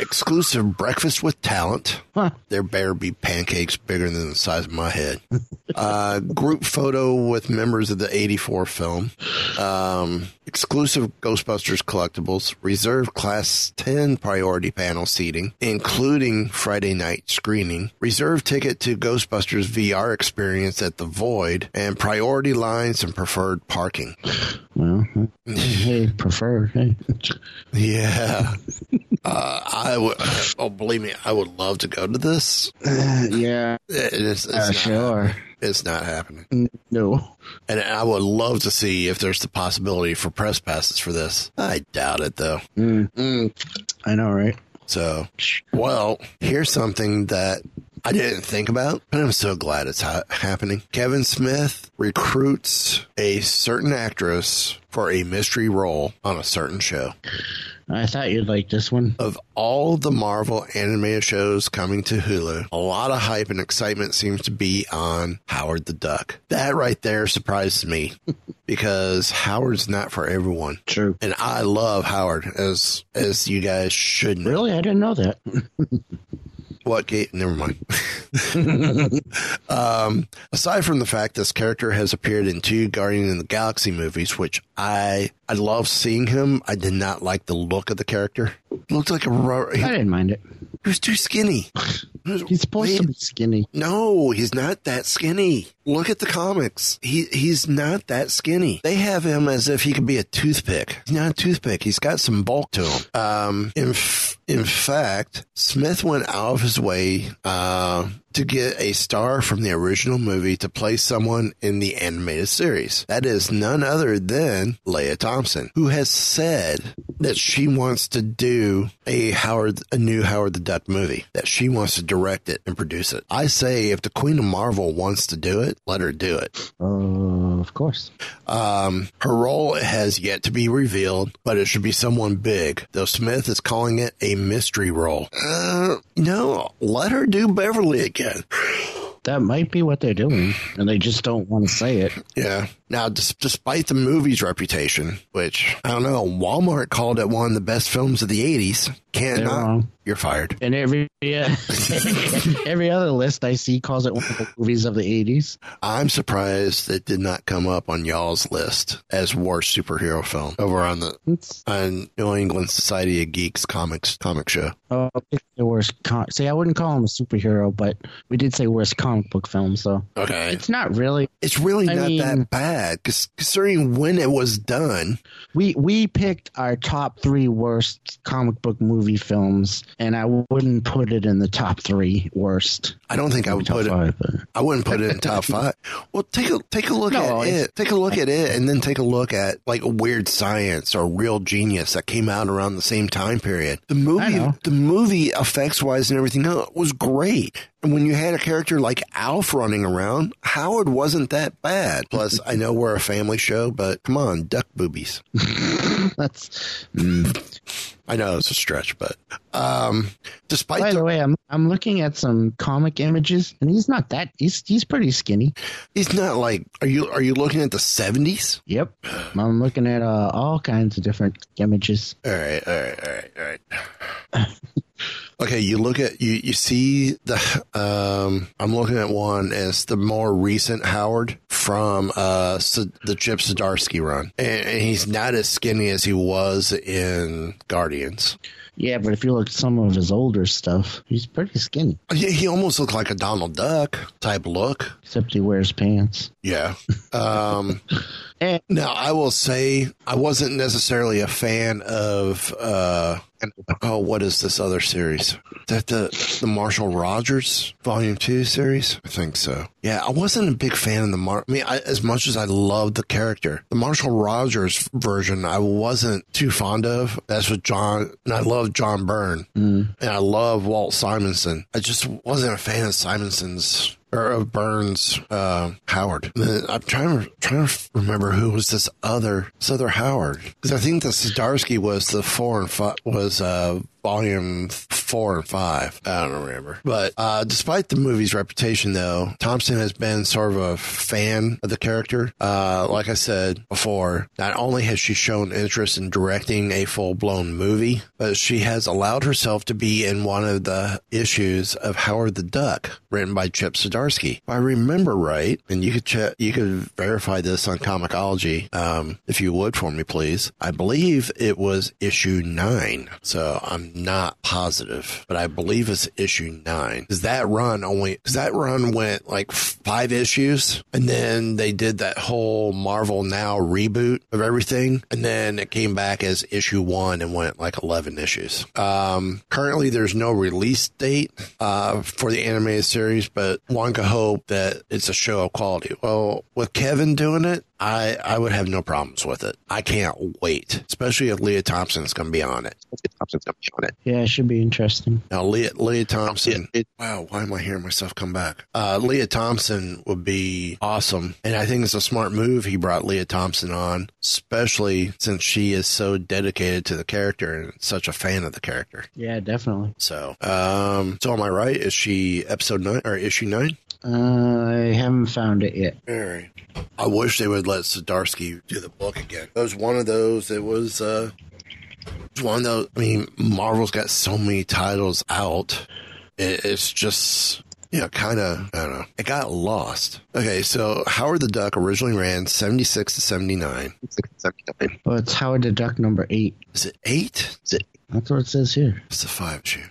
exclusive breakfast with talent. Huh. There better be pancakes bigger than the size of my head. *laughs* uh, group photo with members of the 84 film. Um, exclusive Ghostbusters collectibles. Reserved Class 10 priority panel seating, including Friday night screening. Reserved ticket to Ghostbusters VR experience at the Void. And priority lines and preferred parking. Well, hey, prefer. Hey. *laughs* Yeah. uh, I would, oh, believe me, I would love to go to this. Uh, yeah. It is, it's Uh, sure. It's not happening. No. And I would love to see if there's the possibility for press passes for this. I doubt it though. Mm. I know, right? So, well, here's something that I didn't think about, but I'm so glad it's ha- happening. Kevin Smith recruits a certain actress for a mystery role on a certain show. I thought you'd like this one. Of all the Marvel animated shows coming to Hulu, a lot of hype and excitement seems to be on Howard the Duck. That right there surprises me *laughs* because Howard's not for everyone. True. And I love Howard as as you guys should know. Really? I didn't know that. *laughs* What gate? Never mind. *laughs* um, aside from the fact this character has appeared in two Guardian of the Galaxy movies, which I I love seeing him. I did not like the look of the character. Looked like a ru- I didn't mind it. he was too skinny. He's supposed to be skinny. No, he's not that skinny. Look at the comics. He he's not that skinny. They have him as if he could be a toothpick. He's not a toothpick. He's got some bulk to him. Um, in f- in fact, Smith went out of his way uh, to get a star from the original movie to play someone in the animated series. That is none other than Lea Thompson, who has said that she wants to do a Howard, a new Howard the Duck movie. That she wants to direct it and produce it. I say, if the Queen of Marvel wants to do it, let her do it. Uh, of course. Um, her role has yet to be revealed, but it should be someone big. Though Smith is calling it a mystery role. Uh, no, let her do Beverly again. *sighs* That might be what they're doing, and they just don't want to say it. Yeah. Now, des- despite the movie's reputation, which I don't know, Walmart called it one of the best films of the '80s. Can't They're not. wrong. You're fired. And every yeah, *laughs* every other list I see calls it one of the movies of the '80s. I'm surprised it did not come up on y'all's list as worst superhero film over on the It's on New England Society of Geeks comics comic show. oh, the worst. Com- See, I wouldn't call him a superhero, but we did say worst comic book film, so Okay. it's not really. It's really I not mean- that bad, considering when it was done. We we picked our top three worst comic book movie films, and I wouldn't put it in the top three worst. I don't think I would put it. five, but- I wouldn't put it in top *laughs* five. Well, take a take a look No, at it. Take a look at it, and then take a look at like Weird Science or Real Genius that came out around the same time period. The movie, the movie effects wise and everything else was great. And when you had a character like Alf running around, Howard wasn't that bad. Plus, I know we're a family show, but come on, duck boobies. *laughs* That's. mm. I know it's a stretch, but um, despite By the the way, I'm I'm looking at some comic images, and he's not that. He's he's pretty skinny. He's not like. Are you are you looking at the seventies? Yep. I'm looking at uh, all kinds of different images. All right, all right, all right, all right. *laughs* okay, you look at you. You see the. Um, I'm looking at one as the more recent Howard from uh the Chip Zdarsky run, and, and he's not as skinny as he was in Guardians. Yeah, but if you look at some of his older stuff, he's pretty skinny. He, he almost looked like a Donald Duck type look. Except he wears pants. Yeah. *laughs* Um, And Now, I will say I wasn't necessarily a fan of uh oh, what is this other series? Is that the the Marshall Rogers Volume Two series? I think so. Yeah, I wasn't a big fan of the Mar. I mean, I, as much as I loved the character, the Marshall Rogers version, I wasn't too fond of. That's what John and I love John Byrne and I love Walt Simonson. I just wasn't a fan of Simonson's or of Byrne's uh, Howard. I'm trying to trying to remember who was this other this other Howard because I think the Zdarsky was the four and five was uh, volume four and five. I don't remember. But uh, despite the movie's reputation, though, Thompson has been sort of a fan of the character. Uh, like I said before, not only has she shown interest in directing a full blown movie, but she has allowed herself to be in one of the issues of Howard the Duck, written by Chip Zdarsky. If I remember right, and you could check, you could verify this on Comixology, um, if you would for me, please. I believe it was issue nine, so Not positive, but I believe it's issue nine. Because that run only, because that run went like five issues, and then they did that whole Marvel Now reboot of everything, and then it came back as issue one and went like 11 issues. Um, currently, there's no release date uh, for the animated series, but one could hope that it's a show of quality. Well, with Kevin doing it, I, I would have no problems with it. I can't wait, especially if Lea Thompson's going to be on it. Thompson's going to be on it. Yeah, it should be interesting. Now, Leah, Lea Thompson. It, it, wow, why am I hearing myself come back? Uh, Lea Thompson would be awesome. And I think it's a smart move he brought Lea Thompson on, especially since she is so dedicated to the character and such a fan of the character. Yeah, definitely. So, um, so am I right? Is she episode nine or issue nine? Uh, I haven't found it yet. All right. I wish they would let Zdarsky do the book again. It was one of those. It was, uh, it one of those. I mean, Marvel's got so many titles out. It, it's just, you know, kind of, I don't know. It got lost. Okay, so Howard the Duck originally ran 76 to 79. Well, it's Howard the Duck number eight. Is it eight? Is it? That's what it says here. It's the five issue.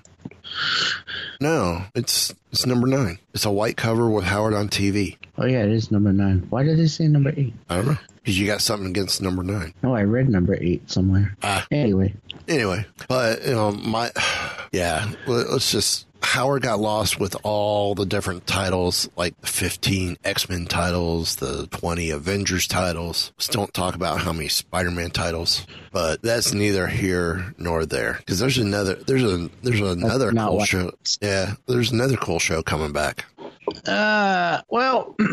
No, it's it's number nine. It's a white cover with Howard on TV. Oh yeah, it is number nine. Why did they say number eight? I don't know. Because you got something against number nine. No, I read number eight somewhere. Ah. Anyway. Anyway, but you know my, *sighs* yeah. Let's just Howard got lost with all the different titles, like the 15 X-Men titles, the 20 Avengers titles. Just don't talk about how many Spider-Man titles, but that's neither here nor there. Because there's another, there's a, there's another cool show. Yeah, there's another cool show coming back. Uh, well. *clears throat*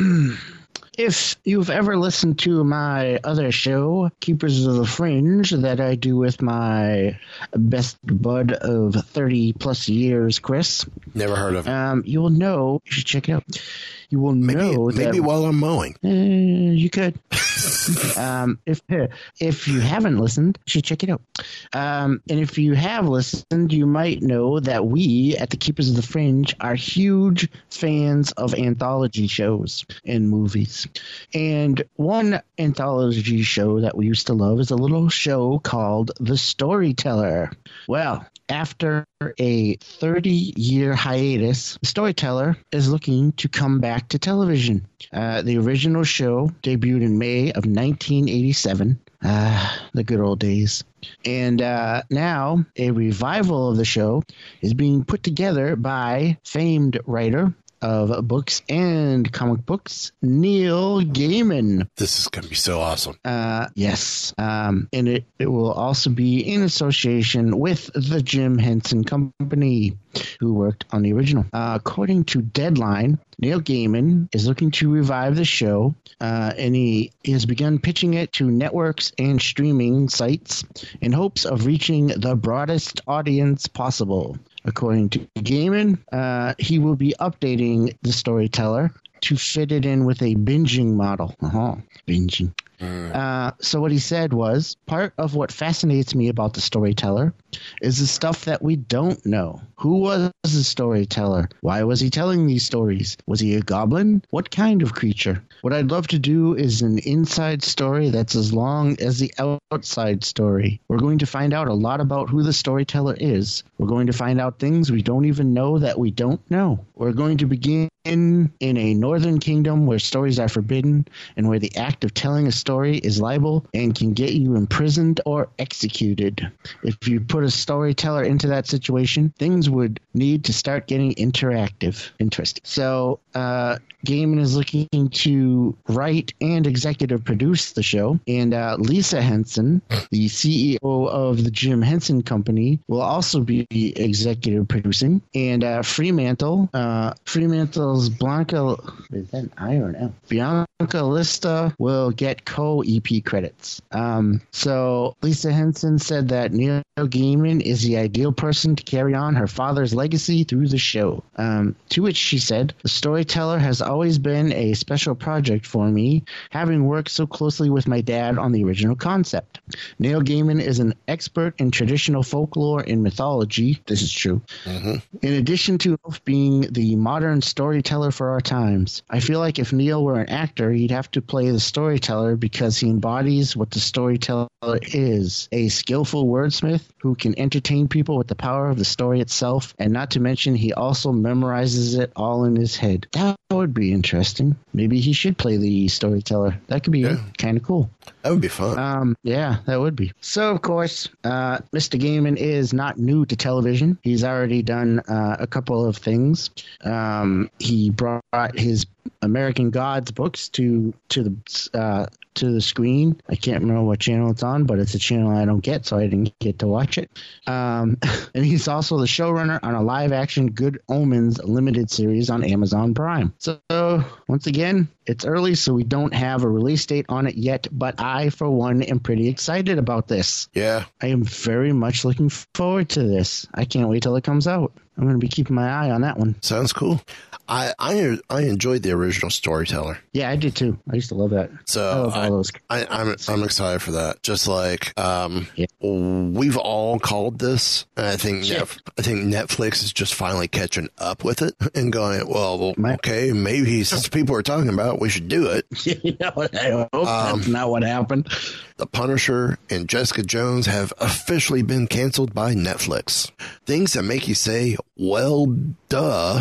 If you've ever listened to my other show, Keepers of the Fringe, that I do with my best bud of 30 plus years, Chris. Never heard of it. Um, you will know, you should check it out you will maybe, know maybe that, while I'm mowing. Uh, you could. *laughs* um, if if you haven't listened, you should check it out. Um, and if you have listened, you might know that we at the Keepers of the Fringe are huge fans of anthology shows and movies. And one anthology show that we used to love is a little show called The Storyteller. Well, after a 30 year hiatus, the Storyteller is looking to come back to television. Uh, the original show debuted in May of 1987. Ah, the good old days. And uh, now a revival of the show is being put together by famed writer of books and comic books, Neil Gaiman. This is going to be so awesome. Uh, yes. Um, and it, it will also be in association with the Jim Henson Company, who worked on the original. Uh, according to Deadline, Neil Gaiman is looking to revive the show, uh, and he, he has begun pitching it to networks and streaming sites in hopes of reaching the broadest audience possible. According to Gaiman, uh, he will be updating the storyteller to fit it in with a binging model. Uh-huh, binging. Mm. Uh, so what he said was part of what fascinates me about the storyteller is the stuff that we don't know. Who was the storyteller? Why was he telling these stories? Was he a goblin? What kind of creature? What I'd love to do is an inside story that's as long as the outside story. We're going to find out a lot about who the storyteller is. We're going to find out things we don't even know that we don't know. We're going to begin in in a northern kingdom where stories are forbidden and where the act of telling a story is liable and can get you imprisoned or executed. If you put a storyteller into that situation, things would need to start getting interactive. Interesting. So, uh, Gaiman is looking to write and executive produce the show. And uh, Lisa Henson, the CEO of the Jim Henson Company, will also be executive producing. And uh, Fremantle, uh, Fremantle's Blanca, is that I or an L? Bianca Lista will get co EP credits. Um, so Lisa Henson said that Neil Gaiman is the ideal person to carry on her father's legacy through the show. Um, to which she said, The storyteller has always been a special project for me, having worked so closely with my dad on the original concept. Neil Gaiman is an expert in traditional folklore and mythology. This is true. In addition to being the modern storyteller for our times, I feel like if Neil were an actor, he'd have to play the storyteller because he embodies what the storyteller is a skillful wordsmith who can entertain people with the power of the story itself, and not to mention, he also memorizes it all in his head. That would be interesting. Maybe he should play the storyteller. That could be kind of cool. That would be fun. Um, yeah, that would be. So, of course, uh, Mr. Gaiman is not new to television. He's already done uh, a couple of things. Um, he brought his American Gods books to to the uh, to the screen. I can't remember what channel it's on, but it's a channel I don't get, so I didn't get to watch it. Um, *laughs* and he's also the showrunner on a live action Good Omens limited series on Amazon Prime. So once again, it's early, so we don't have a release date on it yet. But I, for one, am pretty excited about this. Yeah. I am very much looking forward to this. I can't wait till it comes out. I'm going to be keeping my eye on that one. Sounds cool. I I I enjoyed the original storyteller. Yeah, I did too. I used to love that. I So love all I, those. I, I'm I'm excited for that. Just like um, we've all called this, and I think Netf- I think Netflix is just finally catching up with it *laughs* and going, well, well okay, maybe since people are talking about, it, we should do it. *laughs* you know, I hope Um, that's not what happened. The Punisher and Jessica Jones have officially been canceled by Netflix. Things that make you say, well, duh.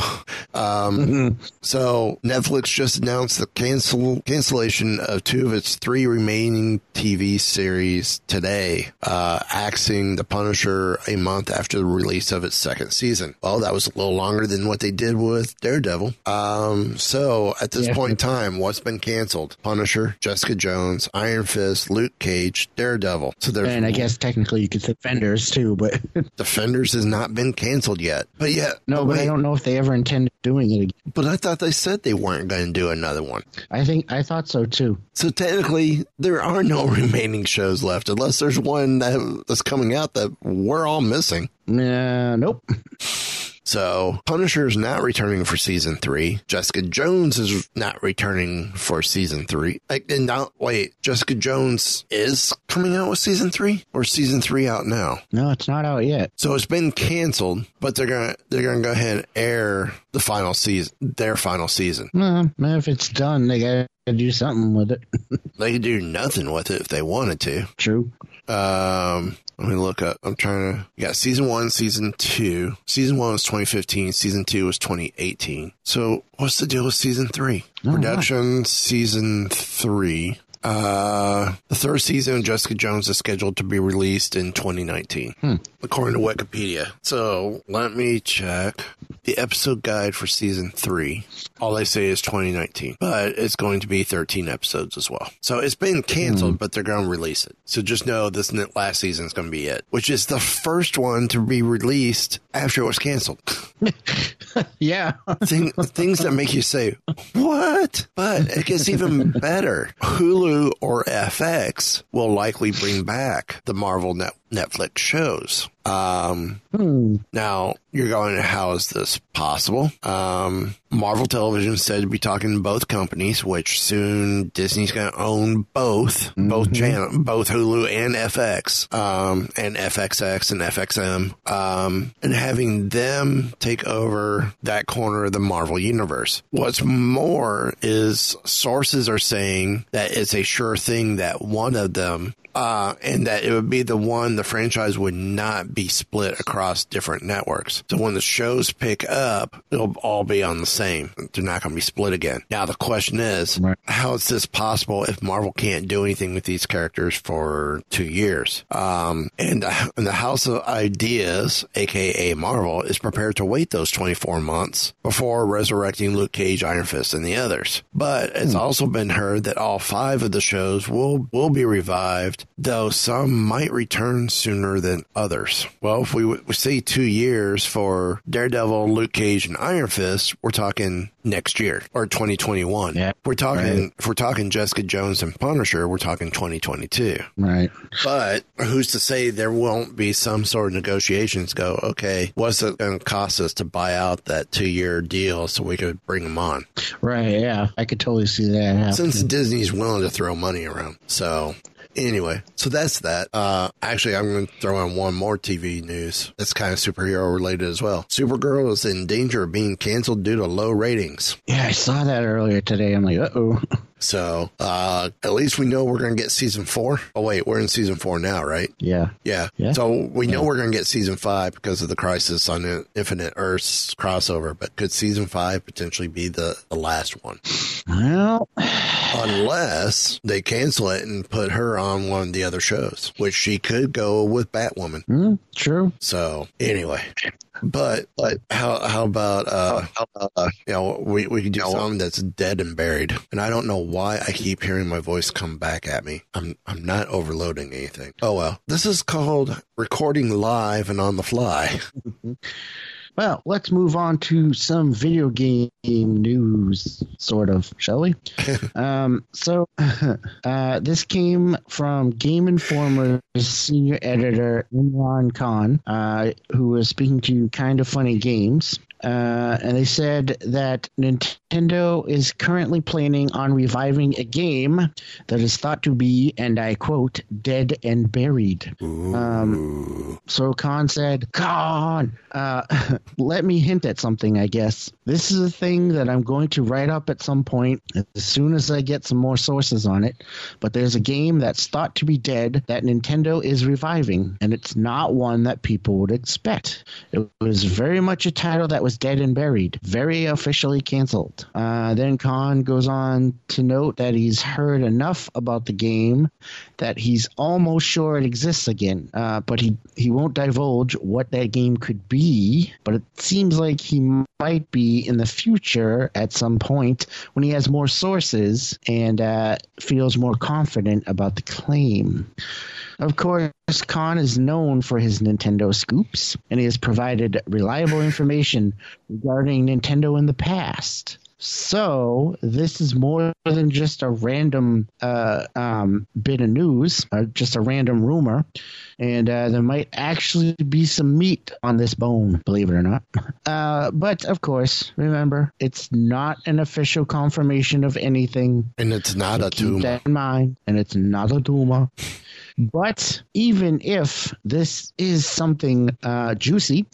Um, so Netflix just announced the cancel cancellation of two of its three remaining TV series today, uh, axing The Punisher a month after the release of its second season. Well, that was a little longer than what they did with Daredevil. Um, so at this Yeah. point in time, what's been canceled? Punisher, Jessica Jones, Iron Fist, Luke Cage, Daredevil. So there's And I guess technically you could say Fenders too, but *laughs* Defenders has not been canceled yet. But yeah, no, but I wait, don't know if they ever intended doing it again. But I thought they said they weren't going to do another one. I think I thought so too. So technically, there are no *laughs* remaining shows left, unless there's one that, that's coming out that we're all missing. Uh, nope. So Punisher is not returning for season three. Jessica Jones is not returning for season three. Like, and now, wait, Jessica Jones is coming out with season three, or season three out now? No, it's not out yet. So it's been canceled, but they're gonna they're gonna go ahead and air the final season, their final season. Man, if it's done, they gotta do something with it. *laughs* They could do nothing with it if they wanted to. True. Um, let me look up. I'm trying to. Yeah, season one, season two. Season one was 2015. Season two was 2018. So what's the deal with season three? Oh, wow. Production season three. Uh, the third season of Jessica Jones is scheduled to be released in 2019, Hmm. according to Wikipedia. So let me check the episode guide for season three. All they say is 2019, but it's going to be 13 episodes as well. So it's been canceled, but they're going to release it. So just know this last season is going to be it, which is the first one to be released after it was canceled. *laughs* Yeah. Thing, things that make you say, what? But it gets even better. Hulu *laughs* or FX will likely bring back the Marvel net, Netflix shows. Um, Hmm. now you're going, how is this possible? Um, Marvel Television said to be talking to both companies, which soon Disney's going to own both, both channel, both Hulu and FX, um, and FXX and FXM, um, and having them take over that corner of the Marvel universe. What's more is sources are saying that it's a sure thing that one of them uh, and that it would be the one the franchise would not be split across different networks. So when the shows pick up, it'll all be on the same. They're not going to be split again. Now the question is, Right. how is this possible if Marvel can't do anything with these characters for two years? Um, and, the- and the House of Ideas, aka Marvel, is prepared to wait those 24 months before resurrecting Luke Cage, Iron Fist, and the others. But it's also been heard that all five of the shows will, will be revived, though some might return sooner than others. Well, if we, w- we say two years for Daredevil, Luke Cage, and Iron Fist, we're talking next year or 2021. Yeah, we're talking, right. if we're talking Jessica Jones and Punisher, we're talking 2022. Right. But who's to say there won't be some sort of negotiations go, okay, what's it going to cost us to buy out that two year deal so we could bring them on? Right. Yeah. I could totally see that happening. Since Disney's willing to throw money around. So anyway, so that's that. Uh, actually, I'm going to throw in one more TV news that's kind of superhero related as well. Supergirl is in danger of being canceled due to low ratings. yeah, I saw that earlier today. I'm like, uh oh. *laughs* So uh, at least we know we're going to get season four. Oh, wait, we're in season four now, right? yeah. Yeah. Yeah. So we know we're going to get season five because of the Crisis on Infinite Earths crossover, but could season five potentially be the, the last one? Well, Unless they cancel it and put her on one of the other shows, which she could go with Batwoman. hmm, true. So anyway, but but how how about uh, uh you know we we could do something that's dead and buried, and I don't know why I keep hearing my voice come back at me. I'm I'm not overloading anything. Oh well, this is called recording live and on the fly. *laughs* Well, let's move on to some video game news, sort of, shall we? *laughs* um, so, *laughs* uh, this came from Game Informer's senior editor, Imran Khan, uh, who was speaking to Kind of Funny Games. Uh, and they said that Nintendo is currently planning on reviving a game that is thought to be, and I quote, dead and buried. Um, so Khan said, Khan, uh, *laughs* let me hint at something, I guess. This is a thing that I'm going to write up at some point as soon as I get some more sources on it. But there's a game that's thought to be dead that Nintendo is reviving, and it's not one that people would expect. It was very much a title that was dead and buried, very officially canceled. Uh, then Khan goes on to note that he's heard enough about the game that he's almost sure it exists again, uh, but he, he won't divulge what that game could be. But it seems like he might be in the future at some point when he has more sources and uh, feels more confident about the claim. Of course, Khan is known for his Nintendo scoops, and he has provided reliable information regarding Nintendo in the past. So this is more than just a random uh, um, bit of news, or just a random rumor, and uh, there might actually be some meat on this bone, believe it or not. *laughs* Uh, but of course, remember, it's not an official confirmation of anything. And it's not a Keep tumor. that in mind, and it's not a tumor. *laughs* But even if this is something uh, juicy,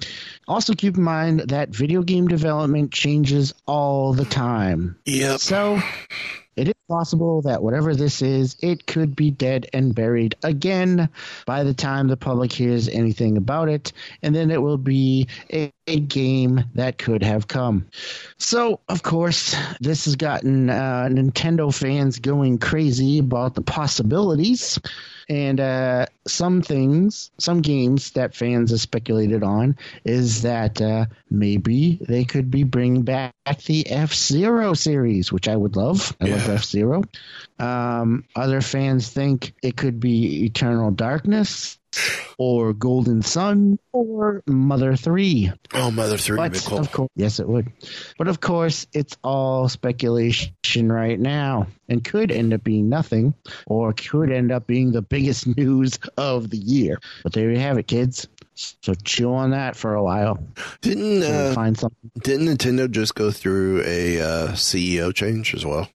also keep in mind that video game development changes all the time. Yep. So it is possible that whatever this is, it could be dead and buried again by the time the public hears anything about it, and then it will be a, a game that could have come. So, of course, this has gotten uh, Nintendo fans going crazy about the possibilities. And uh, some things, some games that fans have speculated on is that uh, maybe they could be bringing back the F Zero series, which I would love. I love Yeah. F Zero. Um, other fans think it could be Eternal Darkness or Golden Sun or Mother 3. Oh, Mother 3 would be But cool. of course, yes, it would. But of course, it's all speculation right now, and could end up being nothing, or could end up being the biggest *laughs* news of the year. But there you have it, kids. So chew on that for a while. Didn't uh, find something. didn't Nintendo just go through a uh, CEO change as well?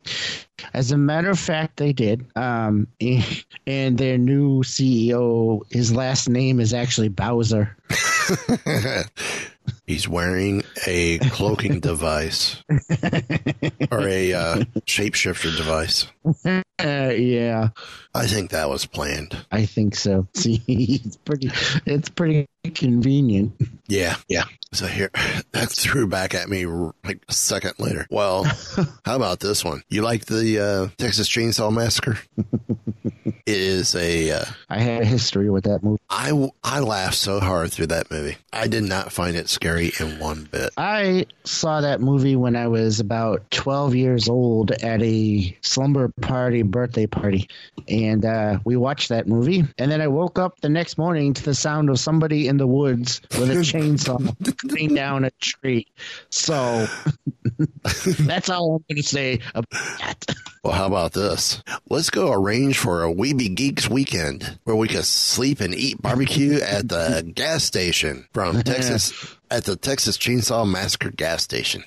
As a matter of fact, they did. Um, *laughs* and their new CEO, his last name is actually Bowser. *laughs* He's wearing a cloaking *laughs* device or a uh, shapeshifter device. *laughs* yeah, I think that was planned. I think so. *laughs* See, it's pretty. It's pretty convenient. Yeah, yeah. So here, that threw back at me like a second later. Well, how about this one? You like the uh, Texas Chainsaw Massacre? it is a. Uh, I had a history with that movie. I I laughed so hard through that movie. I did not find it scary in one bit. I saw that movie when I was about twelve years old at a slumber party birthday party, and uh, we watched that movie. And then I woke up the next morning to the sound of somebody in the woods with a *laughs* chainsaw cutting down a tree. So *laughs* that's all I'm going to say about that. Well, how about this? Let's go arrange for a Weeby Geeks weekend where we can sleep and eat barbecue at the gas station from *laughs* Texas at the Texas Chainsaw Massacre gas station.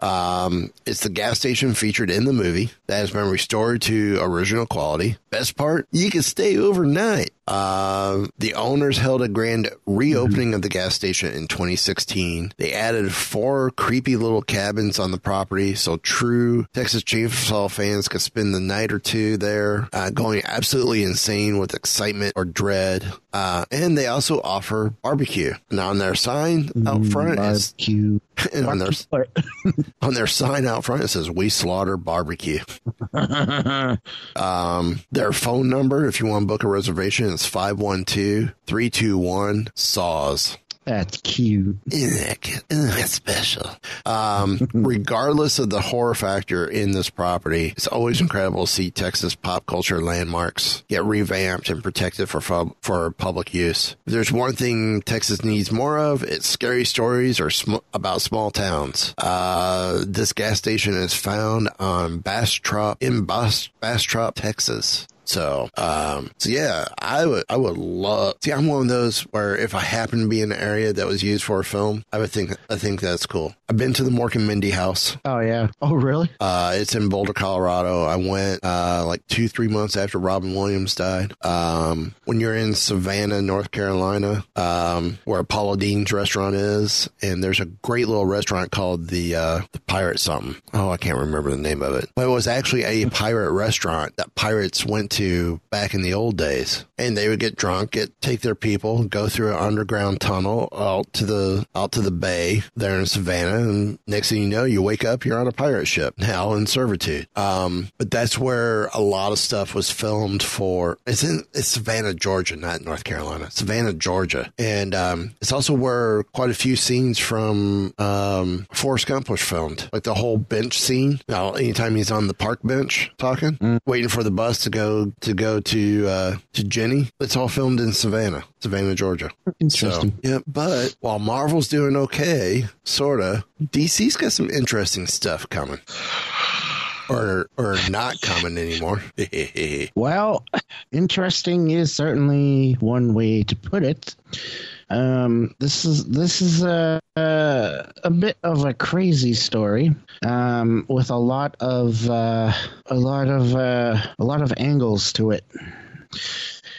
Um, it's the gas station featured in the movie that has been restored to original quality. Best part, you can stay overnight. Uh, the owners held a grand reopening of the gas station in 2016. They added four creepy little cabins on the property so true Texas Chainsaw fans could spend the night or two there, uh, going absolutely insane with excitement or dread. Uh, and they also offer barbecue. Now on their sign out front barbecue. is and on their *laughs* on their sign out front it says "We Slaughter Barbecue." *laughs* um, their phone number, if you want to book a reservation, is 512-321 saws. That's cute. That's special. Um, *laughs* regardless of the horror factor in this property, it's always incredible to see Texas pop culture landmarks get revamped and protected for fu- for public use. If there's one thing Texas needs more of, it's scary stories or sm- about small towns. Uh, this gas station is found on Bastrop in Bas- Bastrop, Texas. So, um, so yeah, I would, I would love. See, I'm one of those where if I happen to be in an area that was used for a film, I would think, I think that's cool. I've been to the Mork and Mindy house. Oh yeah. Oh really? Uh, it's in Boulder, Colorado. I went uh, like two, three months after Robin Williams died. Um, when you're in Savannah, North Carolina, um, where Paula Deen's restaurant is, and there's a great little restaurant called the uh, the Pirate something. Oh, I can't remember the name of it. But it was actually a pirate restaurant that pirates went to back in the old days, and they would get drunk, get take their people, go through an underground tunnel out to the out to the bay there in Savannah, and next thing you know, you wake up, you're on a pirate ship now in servitude. Um, but that's where a lot of stuff was filmed for. It's in it's Savannah, Georgia, not North Carolina. Savannah, Georgia, and um, it's also where quite a few scenes from um, Forrest Gump was filmed, like the whole bench scene. Now, anytime he's on the park bench talking, waiting for the bus to go to go to uh, to It's all filmed in Savannah, Savannah, Georgia. Interesting. So, yeah, but while Marvel's doing okay, sorta, DC's got some interesting stuff coming. Or, or not coming anymore. *laughs* Well, interesting is certainly one way to put it. Um, this is this is a a, a bit of a crazy story um, with a lot of uh, a lot of uh, a lot of angles to it.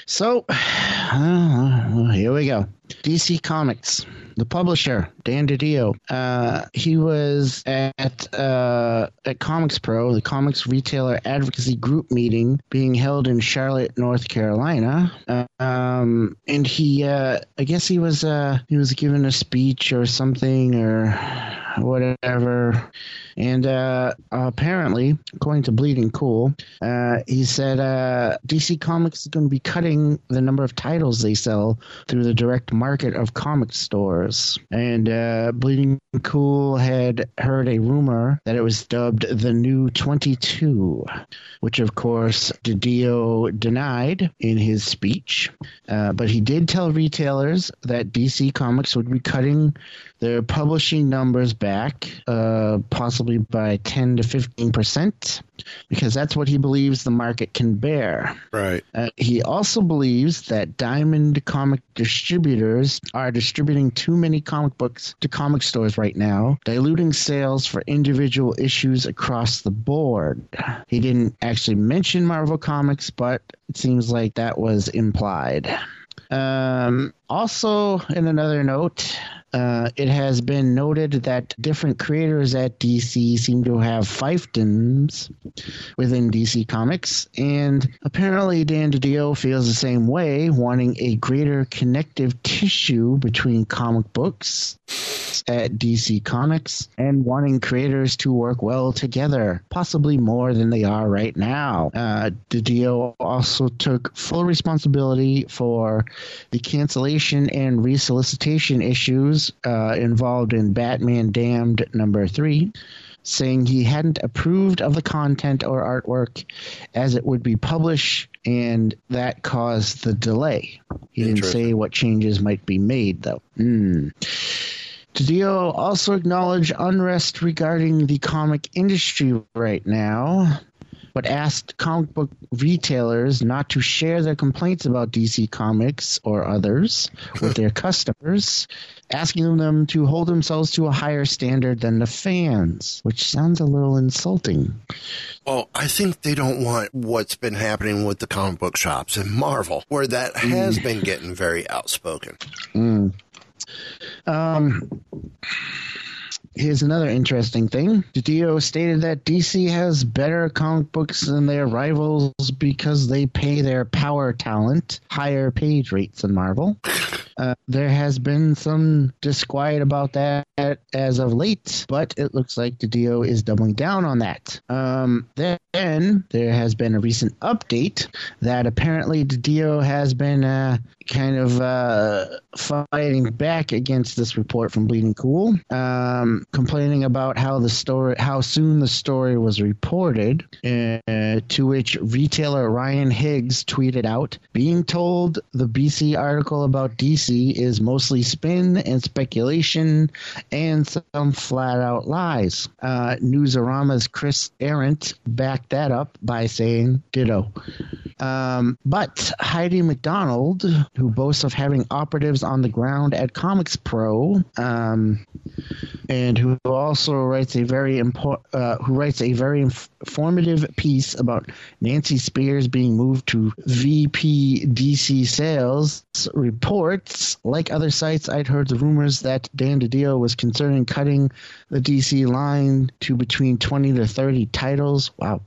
So *sighs* uh, here we go. DC Comics, the publisher Dan DiDio. Uh, he was at uh, at Comics Pro, the comics retailer advocacy group meeting being held in Charlotte, North Carolina. Um, and he, uh, I guess he was uh, he was giving a speech or something or whatever. And uh, apparently, according to Bleeding Cool, uh, he said uh, DC Comics is going to be cutting the number of titles they sell through the direct market of comic stores. And uh, Bleeding Cool had heard a rumor that it was dubbed the New 22, which of course DiDio denied in his speech. Uh, but he did tell retailers that DC Comics would be cutting their publishing numbers back, uh, possibly by 10 to 15 percent, because that's what he believes the market can bear. Right. Uh, he also believes that Diamond comic distributors are distributing too many comic books to comic stores right now, diluting sales for individual issues across the board. He didn't actually mention Marvel Comics, but it seems like that was implied. Um, also, in another note, Uh, it has been noted that different creators at DC seem to have fiefdoms within DC Comics, and apparently Dan DiDio feels the same way, wanting a greater connective tissue between comic books at DC Comics and wanting creators to work well together, possibly more than they are right now. Uh, DiDio also took full responsibility for the cancellation and resolicitation issues uh, involved in Batman Damned number three saying he hadn't approved of the content or artwork as it would be published, and that caused the delay. He didn't say what changes might be made, though. Mm. DiDio also acknowledged unrest regarding the comic industry right now, but asked comic book retailers not to share their complaints about DC Comics or others with their *laughs* customers, asking them to hold themselves to a higher standard than the fans, which sounds a little insulting. Well, I think they don't want what's been happening with the comic book shops and Marvel, where that has mm. been getting very outspoken. Mm. Um, here's another interesting thing. DiDio stated that DC has better comic books than their rivals because they pay their power talent higher page rates than Marvel. *laughs* Uh, there has been some disquiet about that as of late, but it looks like DiDio is doubling down on that. Um, then there has been a recent update that apparently DiDio has been uh, kind of uh, fighting back against this report from Bleeding Cool, um, complaining about how the story, how soon the story was reported. Uh, to which retailer Ryan Higgs tweeted out, "Being told the BC article about DC is mostly spin and speculation and some flat out lies." Uh, Newsarama's Chris Arrant backed that up by saying, "Ditto." Um, but Heidi MacDonald, who boasts of having operatives on the ground at Comics Pro, um, and who also writes a very important, uh, who writes a very informative piece about Nancy Spears being moved to VP DC sales, reports like other sites. I'd heard the rumors that Dan DiDio was considering cutting the DC line to between 20 to 30 titles. Wow,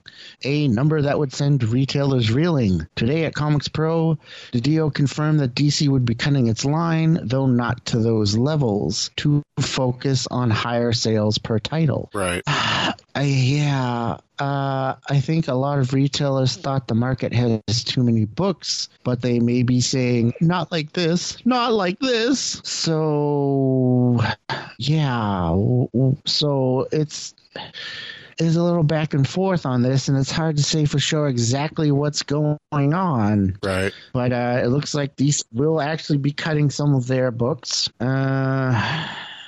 a number that would send retailers reeling. Today at Comics Pro, DiDio confirmed that DC would be cutting its line, though not to those levels, to focus on higher sales per title. Right. *sighs* I, yeah, uh, I think a lot of retailers thought the market has too many books, but they may be saying, not like this, not like this. So, yeah. So it's is a little back and forth on this, and it's hard to say for sure exactly what's going on. Right. But uh, it looks like these will actually be cutting some of their books. Uh,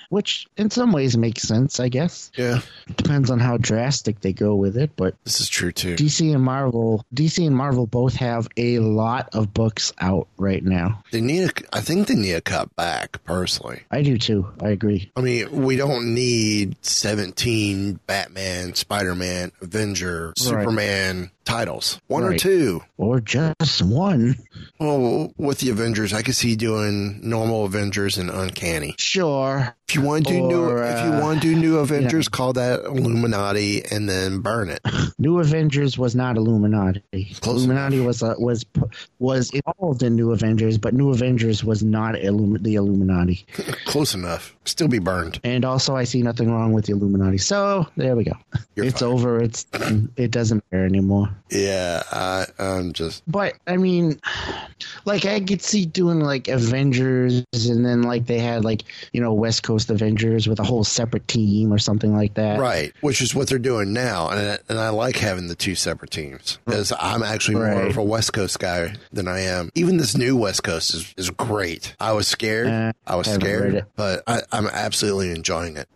which in some ways makes sense, I guess. Yeah. It depends on how drastic they go with it, but this is true too. DC and Marvel, DC and Marvel both have a lot of books out right now. They need a, I think they need a cut back personally. I do too. I agree. I mean, we don't need 17 Batman, Spider-Man, Avenger, right. Superman titles. One right. or two. Or just one. Well, with the Avengers, I could see doing normal Avengers and Uncanny. Sure. If you want to do or, new, uh, if you want to do new *laughs* Avengers, yeah. call that Illuminati and then burn it. *laughs* New Avengers was not Illuminati. Close Illuminati enough. was uh, was was involved in New Avengers, but New Avengers was not Illum- the Illuminati. *laughs* Close enough. Still be burned. And also, I see nothing wrong with the Illuminati. So there we go. You're it's fine. over. It's *clears throat* it doesn't matter anymore. Yeah, I, I'm just. But I mean, like I could see doing like Avengers, and then like they had like you know West Coast Avengers with a whole separate team or something like that. Right, which is what they're doing now, and and I like having the two separate teams because I'm actually right. more of a West Coast guy than I am. Even this new West Coast is is great. I was scared. Uh, I was scared, but I, am absolutely enjoying it.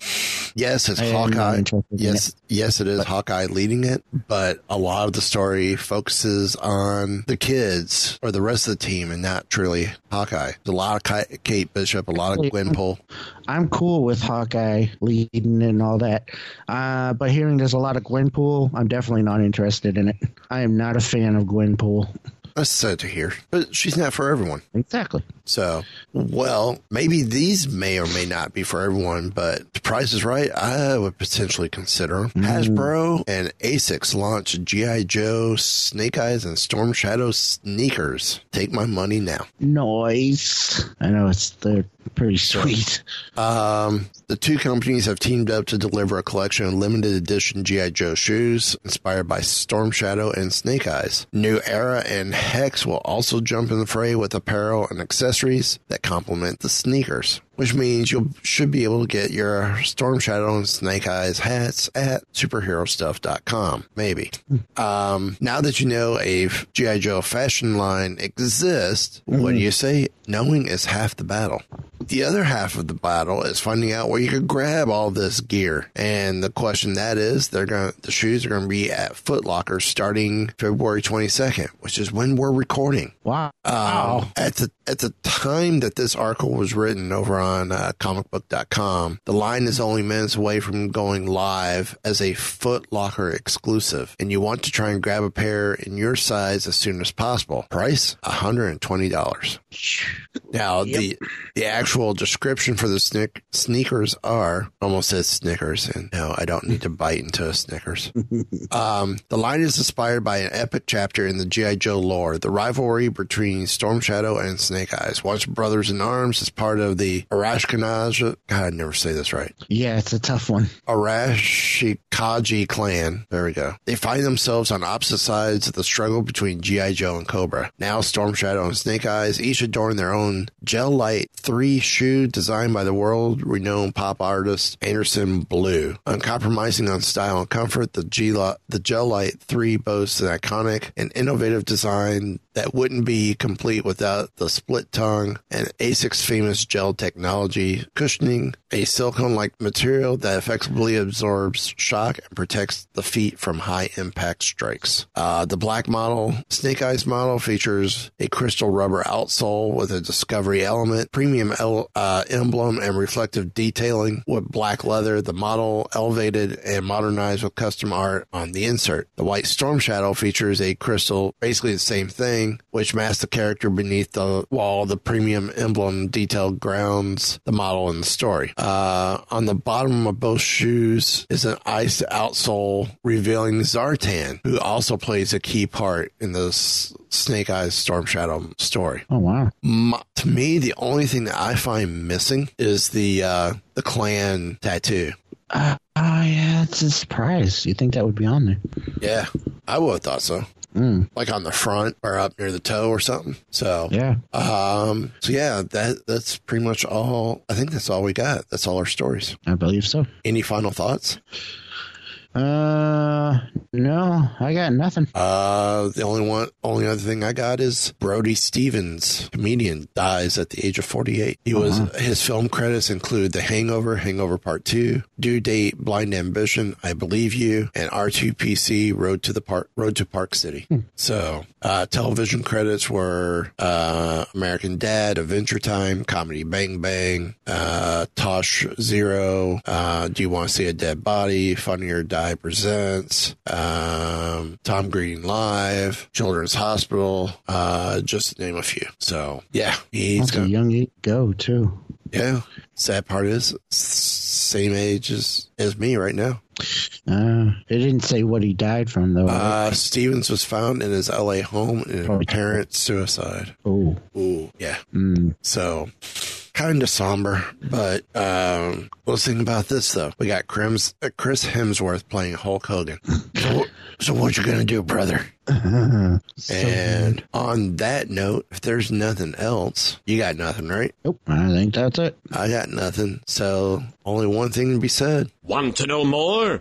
Yes, it's I Hawkeye. Yes, it. yes, it is but, Hawkeye leading it, but a lot of the story focuses on the kids or the rest of the team and not truly Hawkeye. There's a lot of Kate Bishop, a lot of Gwenpool. I'm cool with Hawkeye leading and all that. Uh, but hearing there's a lot of Gwenpool, I'm definitely not interested in it. I am not a fan of Gwenpool. That's sad to hear. But she's not for everyone. Exactly. So, well, maybe these may or may not be for everyone, but the price is right. I would potentially consider them. Hasbro and ASICS launch G.I. Joe, Snake Eyes, and Storm Shadow sneakers. Take my money now. Noise. I know it's they're pretty sweet. Um, the two companies have teamed up to deliver a collection of limited edition G.I. Joe shoes inspired by Storm Shadow and Snake Eyes. New Era and Hex will also jump in the fray with apparel and accessories that complement the sneakers. Which means you should be able to get your Storm Shadow and Snake Eyes hats at superherostuff.com. Maybe. Um, now that you know a G.I. Joe fashion line exists, what do you say? Knowing is half the battle. The other half of the battle is finding out where you can grab all this gear. And the question that is, they're going the shoes are going to be at Foot Locker starting February 22nd, which is when we're recording. Wow. Um, at the at the time that this article was written over on uh, comicbook.com, the line is only minutes away from going live as a Foot Locker exclusive, and you want to try and grab a pair in your size as soon as possible. Price $120. Now, the the actual description for the sneak, sneakers are almost says Snickers, and no, I don't need to bite into a Snickers. *laughs* um, the line is inspired by an epic chapter in the G.I. Joe lore, the rivalry between Storm Shadow and Snake Eyes. Watch brothers in arms as part of the Arashkanaja, God, I never say this right. Yeah, it's a tough one. Arashikage clan. There we go. They find themselves on opposite sides of the struggle between G.I. Joe and Cobra. Now Storm Shadow and Snake Eyes each adorn their own Gel-Lyte 3 shoe designed by the world renowned pop artist Anderson Blue. Uncompromising on style and comfort, the, G- the Gel-Lyte 3 boasts an iconic and innovative design that wouldn't be complete without the split tongue and ASIC's famous gel technology, cushioning a silicone-like material that effectively absorbs shock and protects the feet from high impact strikes. Uh, the black model, Snake Eyes model, features a crystal rubber outsole with a discovery element, premium el- uh, emblem, and reflective detailing with black leather. The model elevated and modernized with custom art on the insert. The white Storm Shadow features a crystal, basically the same thing, which masks the character beneath the wall. The premium emblem detail grounds the model in the story. Uh, on the bottom of both shoes is an iced outsole revealing Zartan, who also plays a key part in this Snake Eyes Storm Shadow story. Oh wow! M- to me, the only thing that I find missing is the uh, the clan tattoo. Uh, oh yeah, it's a surprise. You think that would be on there? Yeah, I would have thought so. Mm. Like on the front or up near the toe or something. So yeah. Um. So yeah, that that's pretty much all. I think that's all we got. That's all our stories. I believe so. Any final thoughts? Uh, no, I got nothing. Uh, the only one, only other thing I got is Brody Stevens, comedian, dies at the age of 48. He was, uh-huh. his film credits include The Hangover, Hangover Part 2, Due Date, Blind Ambition, I Believe You, and R2PC, Road to the Park, Road to Park City. Hmm. So, uh, television credits were, uh, American Dad, Adventure Time, Comedy Bang Bang, uh, Tosh Zero, uh, Do You Want to See a Dead Body, Funny or Die presents, um, Tom Green Live, Children's Hospital, uh, just to name a few. So yeah, he's That's gonna, a young go too. Yeah. Sad part is same age as, as me right now. Uh, they didn't say what he died from though. Uh, Stevens was found in his LA home in apparent suicide. Oh. Ooh, yeah. Mm. So kind of somber, but um, let's think about this though. We got Chris, uh, Chris Hemsworth playing Hulk Hogan. *laughs* so, so what you gonna do, brother? *laughs* so and good. on that note, if there's nothing else, you got nothing, right? Nope, I think that's it. I got nothing. So only one thing to be said. Want to know more?